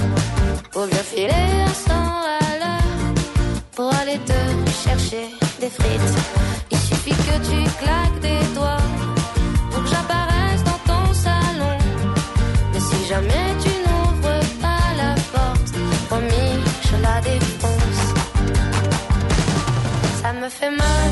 [SPEAKER 19] Ou bien filer à 100 à l'heure pour aller te chercher des frites. Il suffit que tu claques des doigts pour que j'apparaisse dans ton salon. Mais si jamais tu n'ouvres pas la porte, promis, je la défonce. Ça me fait mal,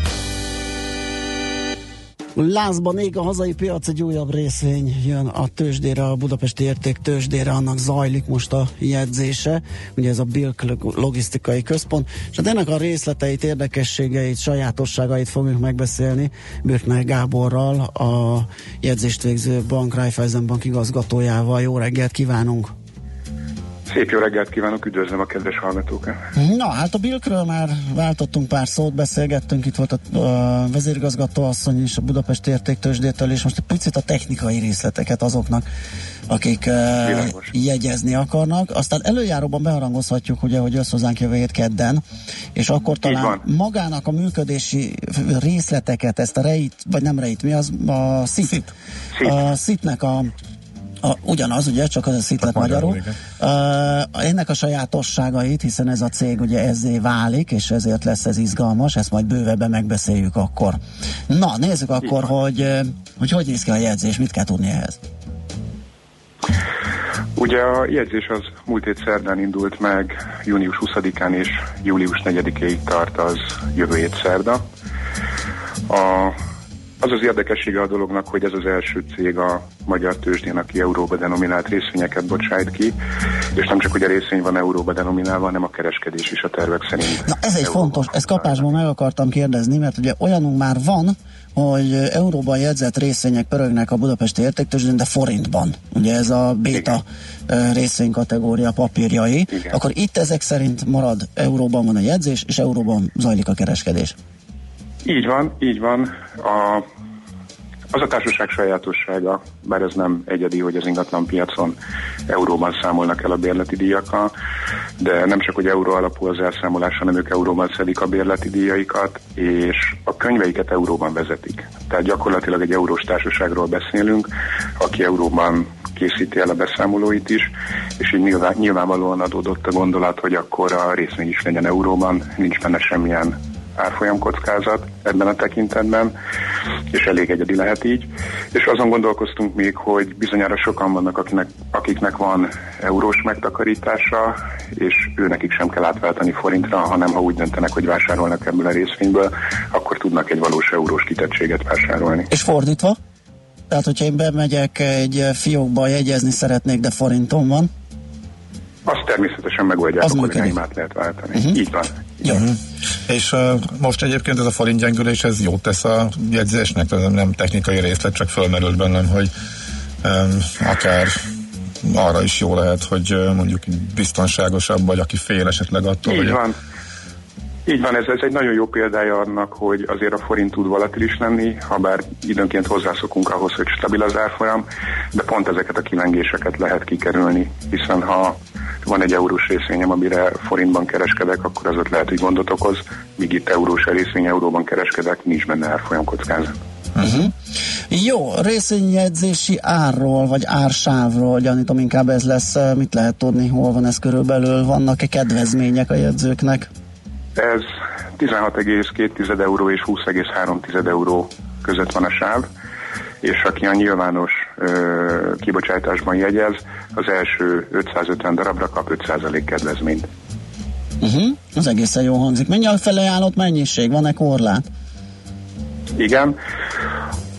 [SPEAKER 3] Lázban ég a hazai piac, egy újabb részvény jön a tőzsdére, a budapesti érték tőzsdére, annak zajlik most a jegyzése, ugye ez a Bilk logisztikai központ, és hát ennek a részleteit, érdekességeit, sajátosságait fogjuk megbeszélni Bürkner Gáborral, a jegyzést végző bank Raiffeisen bank igazgatójával. Jó reggelt kívánunk!
[SPEAKER 20] Szép jó reggelt kívánok, üdvözlöm a kedves hallgatókat.
[SPEAKER 3] Na, hát a Bilkről már váltottunk pár szót, beszélgettünk, itt volt a, a vezérigazgató asszony is a Budapest értéktősdétől, és most egy picit a technikai részleteket azoknak, akik uh, jegyezni akarnak. Aztán előjáróban beharangozhatjuk, ugye, hogy jössz hozzánk jövő hét kedden, és akkor talán magának a működési részleteket, ezt a reit, vagy nem reit, mi az? A SZIT. SZIT. A SZIT-nek a a, ugyanaz, ugye, csak az a szitlet magyarul. magyarul. Uh, ennek a sajátosságait, hiszen ez a cég ugye ezzé válik, és ezért lesz ez izgalmas, ezt majd bővebben megbeszéljük akkor. Na, nézzük akkor, hogy, hogy hogy néz ki a jegyzés, mit kell tudni ehhez.
[SPEAKER 20] Ugye a jegyzés az múlt hét szerdán indult meg, június 20-án és július 4-ig tart az jövő hét szerda. A az az érdekessége a dolognak, hogy ez az első cég a magyar tőzsdén, aki euróba denominált részvényeket bocsájt ki, és nem csak hogy a részvény van euróba denominálva, hanem a kereskedés is a tervek szerint.
[SPEAKER 3] Na ez egy fontos, ezt kapásban meg akartam kérdezni, mert ugye olyanunk már van, hogy euróban jegyzett részvények pörögnek a budapesti értéktőzsdén, de forintban. Ugye ez a béta Igen. részvénykategória papírjai. Igen. Akkor itt ezek szerint marad euróban van a jegyzés, és euróban zajlik a kereskedés.
[SPEAKER 20] Így van, így van. A, az a társaság sajátossága, bár ez nem egyedi, hogy az ingatlan piacon euróban számolnak el a bérleti díjakkal, de nem csak, hogy euró alapú az elszámolás, hanem ők euróban szedik a bérleti díjaikat, és a könyveiket euróban vezetik. Tehát gyakorlatilag egy eurós társaságról beszélünk, aki euróban készíti el a beszámolóit is, és így nyilván, nyilvánvalóan adódott a gondolat, hogy akkor a részvény is legyen euróban, nincs benne semmilyen árfolyamkockázat ebben a tekintetben, és elég egyedi lehet így. És azon gondolkoztunk még, hogy bizonyára sokan vannak, akinek, akiknek van eurós megtakarítása, és őnekik sem kell átváltani forintra, hanem ha úgy döntenek, hogy vásárolnak ebből a részvényből, akkor tudnak egy valós eurós kitettséget vásárolni.
[SPEAKER 3] És fordítva? Tehát, hogyha én bemegyek egy fiókba jegyezni szeretnék, de forintom van?
[SPEAKER 20] Azt természetesen megoldják, az akkor át lehet váltani. Uh-huh. Így van.
[SPEAKER 4] Jó. Uh-huh. És uh, most egyébként ez a forint gyengülés, ez jót tesz a jegyzésnek? Ez nem technikai részlet, csak fölmerült bennem, hogy um, akár arra is jó lehet, hogy uh, mondjuk biztonságosabb, vagy aki fél esetleg attól,
[SPEAKER 20] Így
[SPEAKER 4] hogy...
[SPEAKER 20] van. Így van, ez, ez egy nagyon jó példája annak, hogy azért a forint tud volatilis lenni, ha bár időnként hozzászokunk ahhoz, hogy stabil az árfolyam, de pont ezeket a kilengéseket lehet kikerülni, hiszen ha van egy eurós részvényem, amire forintban kereskedek, akkor az ott lehet, hogy gondot okoz, míg itt eurós részvény, euróban kereskedek, nincs benne árfolyam kockázat.
[SPEAKER 3] Uh-huh. Jó, részvényjegyzési árról, vagy ársávról, gyanítom inkább ez lesz, mit lehet tudni, hol van ez körülbelül, vannak-e kedvezmények a jegyzőknek?
[SPEAKER 20] Ez 16,2 euró és 20,3 euró között van a sáv, és aki a nyilvános ö, kibocsátásban jegyez, az első 550 darabra kap 5% kedvezményt.
[SPEAKER 3] Uh-huh, az egészen jó hangzik. Mennyi a felajánlott mennyiség? Van-e korlát?
[SPEAKER 20] Igen.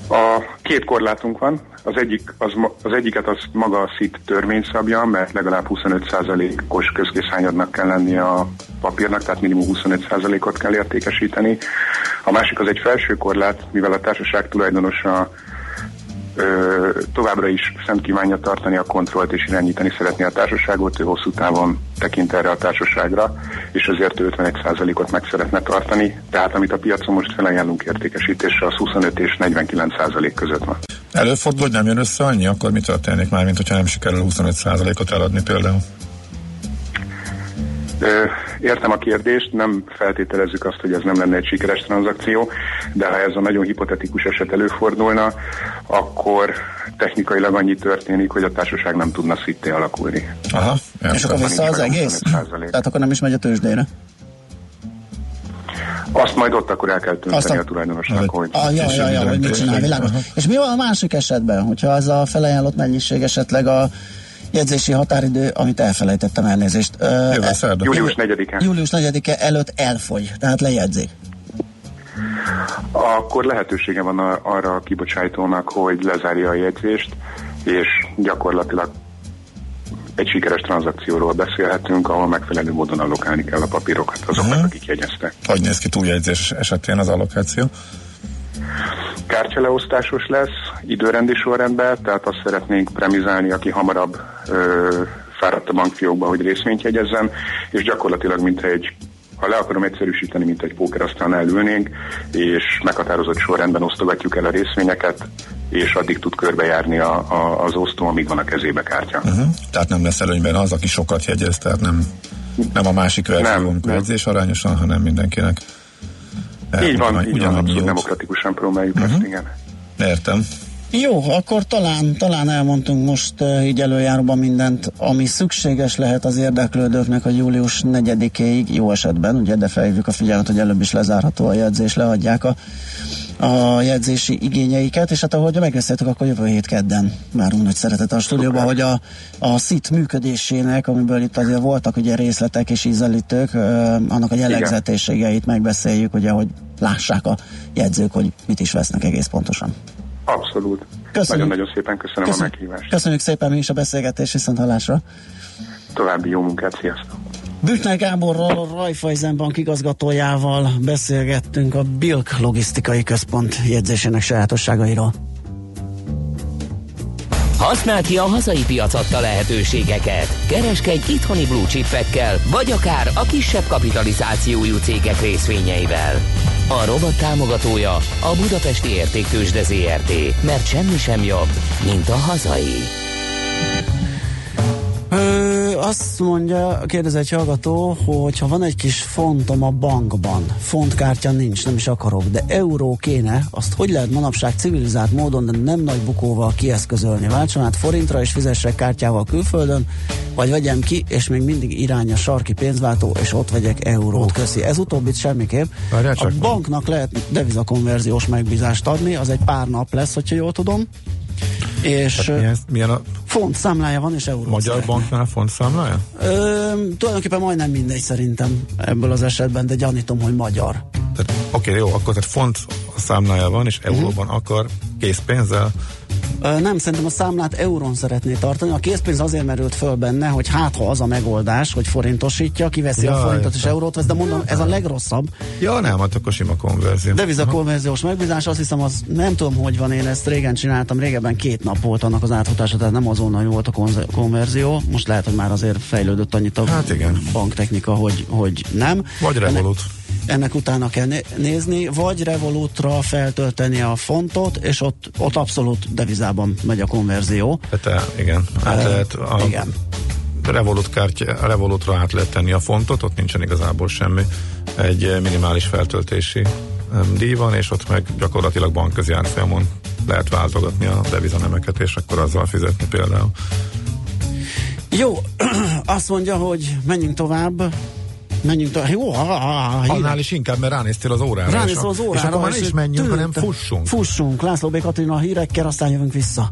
[SPEAKER 20] A két korlátunk van. Az, egyik, az, az egyiket az maga a szit törvény szabja, mert legalább 25%-os közkészányadnak kell lennie a papírnak, tehát minimum 25%-ot kell értékesíteni. A másik az egy felső korlát, mivel a társaság tulajdonosa ö, továbbra is szent kívánja tartani a kontrollt és irányítani szeretné a társaságot, ő hosszú távon tekint erre a társaságra, és ezért 51%-ot meg szeretne tartani, tehát amit a piacon most felajánlunk értékesítésre, az 25 és 49% között van.
[SPEAKER 4] Előfordul, hogy nem jön össze annyi, akkor mi történik már, mint hogyha nem sikerül 25%-ot eladni például?
[SPEAKER 20] Értem a kérdést, nem feltételezzük azt, hogy ez nem lenne egy sikeres tranzakció, de ha ez a nagyon hipotetikus eset előfordulna, akkor technikailag annyi történik, hogy a társaság nem tudna szitté alakulni.
[SPEAKER 4] Aha,
[SPEAKER 3] És akkor vissza az egész? Tehát akkor nem is megy a tőzsdére?
[SPEAKER 20] Azt majd ott akkor el kell
[SPEAKER 3] Azt
[SPEAKER 20] dönteni
[SPEAKER 3] a-
[SPEAKER 20] a tulajdonosnak, hogy...
[SPEAKER 3] Ah, ja, ja, ja, hogy mit csinál, világos. És mi van a másik esetben, hogyha az a felajánlott mennyiség esetleg a jegyzési határidő, amit elfelejtettem elnézést. Ö,
[SPEAKER 20] Jövő
[SPEAKER 3] e-.
[SPEAKER 20] Július 4-e.
[SPEAKER 3] Július 4-e előtt elfogy, tehát lejegyzik.
[SPEAKER 20] Akkor lehetősége van a, arra a kibocsájtónak, hogy lezárja a jegyzést, és gyakorlatilag egy sikeres tranzakcióról beszélhetünk, ahol megfelelő módon allokálni kell a papírokat azoknak,
[SPEAKER 4] Mhm.
[SPEAKER 20] akik jegyeztek.
[SPEAKER 4] Hogy néz ki túljegyzés esetén az allokáció?
[SPEAKER 20] Kártyaleosztásos lesz, időrendi sorrendben, tehát azt szeretnénk premizálni, aki hamarabb ö, fáradt a bankfiókba, hogy részvényt jegyezzen, és gyakorlatilag mintha egy ha le akarom egyszerűsíteni, mint egy pókerasztalnál ülnénk, és meghatározott sorrendben osztogatjuk el a részvényeket, és addig tud körbejárni a, a, az osztó, amíg van a kezébe kártya.
[SPEAKER 4] Uh-huh. Tehát nem lesz előnyben az, aki sokat jegyez, tehát nem, nem a másik verzió, jegyzés arányosan, hanem mindenkinek.
[SPEAKER 20] Így van, így van, abszolút
[SPEAKER 4] jót.
[SPEAKER 20] demokratikusan próbáljuk uh-huh. ezt, igen.
[SPEAKER 4] Értem.
[SPEAKER 3] Jó, akkor talán, talán elmondtunk most uh, így előjáróban mindent, ami szükséges lehet az érdeklődőknek a július 4-éig, jó esetben, ugye, de felhívjuk a figyelmet, hogy előbb is lezárható a jegyzés, leadják a, a jegyzési igényeiket, és hát ahogy megbeszéltük, akkor jövő hét kedden várunk nagy szeretet a stúdióban, hogy a, a szit működésének, amiből itt azért voltak ugye részletek és ízelítők, uh, annak a jellegzetességeit megbeszéljük, ugye, hogy lássák a jegyzők, hogy mit is vesznek egész pontosan.
[SPEAKER 20] Abszolút.
[SPEAKER 3] Köszönjük.
[SPEAKER 20] Nagyon-nagyon szépen köszönöm,
[SPEAKER 3] Köszönjük.
[SPEAKER 20] a meghívást.
[SPEAKER 3] Köszönjük szépen mi is a beszélgetést, viszont hallásra.
[SPEAKER 20] További jó munkát, sziasztok!
[SPEAKER 3] Büchner Gáborral, a Raiffeisen Bank igazgatójával beszélgettünk a Bilk logisztikai központ jegyzésének sajátosságairól.
[SPEAKER 1] Használd ki a hazai piac adta lehetőségeket. Kereskedj itthoni blue chipekkel, vagy akár a kisebb kapitalizációjú cégek részvényeivel. A robot támogatója a Budapesti Értéktősde ZRT, mert semmi sem jobb, mint a hazai.
[SPEAKER 3] Azt mondja, kérdez egy hallgató, hogy ha van egy kis fontom a bankban, fontkártya nincs, nem is akarok, de euró kéne, azt hogy lehet manapság civilizált módon, de nem nagy bukóval kieszközölni? Váltson át forintra és fizessek kártyával külföldön, vagy vegyem ki, és még mindig irány a sarki pénzváltó, és ott vegyek eurót. Köszi. Ez utóbbit semmiképp.
[SPEAKER 4] Várjál
[SPEAKER 3] A banknak lehet devizakonverziós megbízást adni, az egy pár nap lesz, hogyha jól tudom. És
[SPEAKER 4] Tehát milyen, milyen a
[SPEAKER 3] font számlája van, és euró.
[SPEAKER 4] Magyar Banknál fontszámlája?
[SPEAKER 3] Ö, tulajdonképpen majdnem mindegy szerintem ebből az esetben, de gyanítom, hogy magyar.
[SPEAKER 4] Oké, jó, akkor tehát font számlája van, és euróban akar készpénzzel.
[SPEAKER 3] Nem, szerintem a számlát eurón szeretné tartani. A készpénz azért merült föl benne, hogy hát ha az a megoldás, hogy forintosítja, kiveszi
[SPEAKER 4] Ja,
[SPEAKER 3] a forintot és
[SPEAKER 4] értem.
[SPEAKER 3] eurót vesz, de mondom, ez a legrosszabb.
[SPEAKER 4] Ja, nem, hát akkor sima konverzió.
[SPEAKER 3] Devizakonverziós megbízás, azt hiszem, az nem tudom, hogy van, én ezt régen csináltam, régebben két nap volt annak az átfutása, tehát nem azonnal volt a konverzió. Most lehet, hogy már azért fejlődött annyit a
[SPEAKER 4] Hát igen.
[SPEAKER 3] banktechnika, hogy, hogy nem.
[SPEAKER 4] Vagy Revolut.
[SPEAKER 3] ennek utána kell né- nézni, vagy Revolutra feltölteni a fontot, és ott, ott abszolút devizában megy a konverzió.
[SPEAKER 4] Tehát, igen, át
[SPEAKER 3] Ö,
[SPEAKER 4] lehet a
[SPEAKER 3] igen.
[SPEAKER 4] Revolut kártya, Revolutra át lehet tenni a fontot, ott nincsen igazából semmi. Egy eh, minimális feltöltési díj van, és ott meg gyakorlatilag bankközi árfolyamon lehet váltogatni a devizanemeket, és akkor azzal fizetni például.
[SPEAKER 3] Jó, azt mondja, hogy menjünk tovább. Menjünk tovább. Jó, ha, ha, ha.
[SPEAKER 4] Annál is inkább, mert ránéztél az órára. a-
[SPEAKER 3] az órára.
[SPEAKER 4] És akkor már is menjünk, hanem fussunk.
[SPEAKER 3] Fussunk. László B. Katrina a hírekkel, aztán jövünk vissza.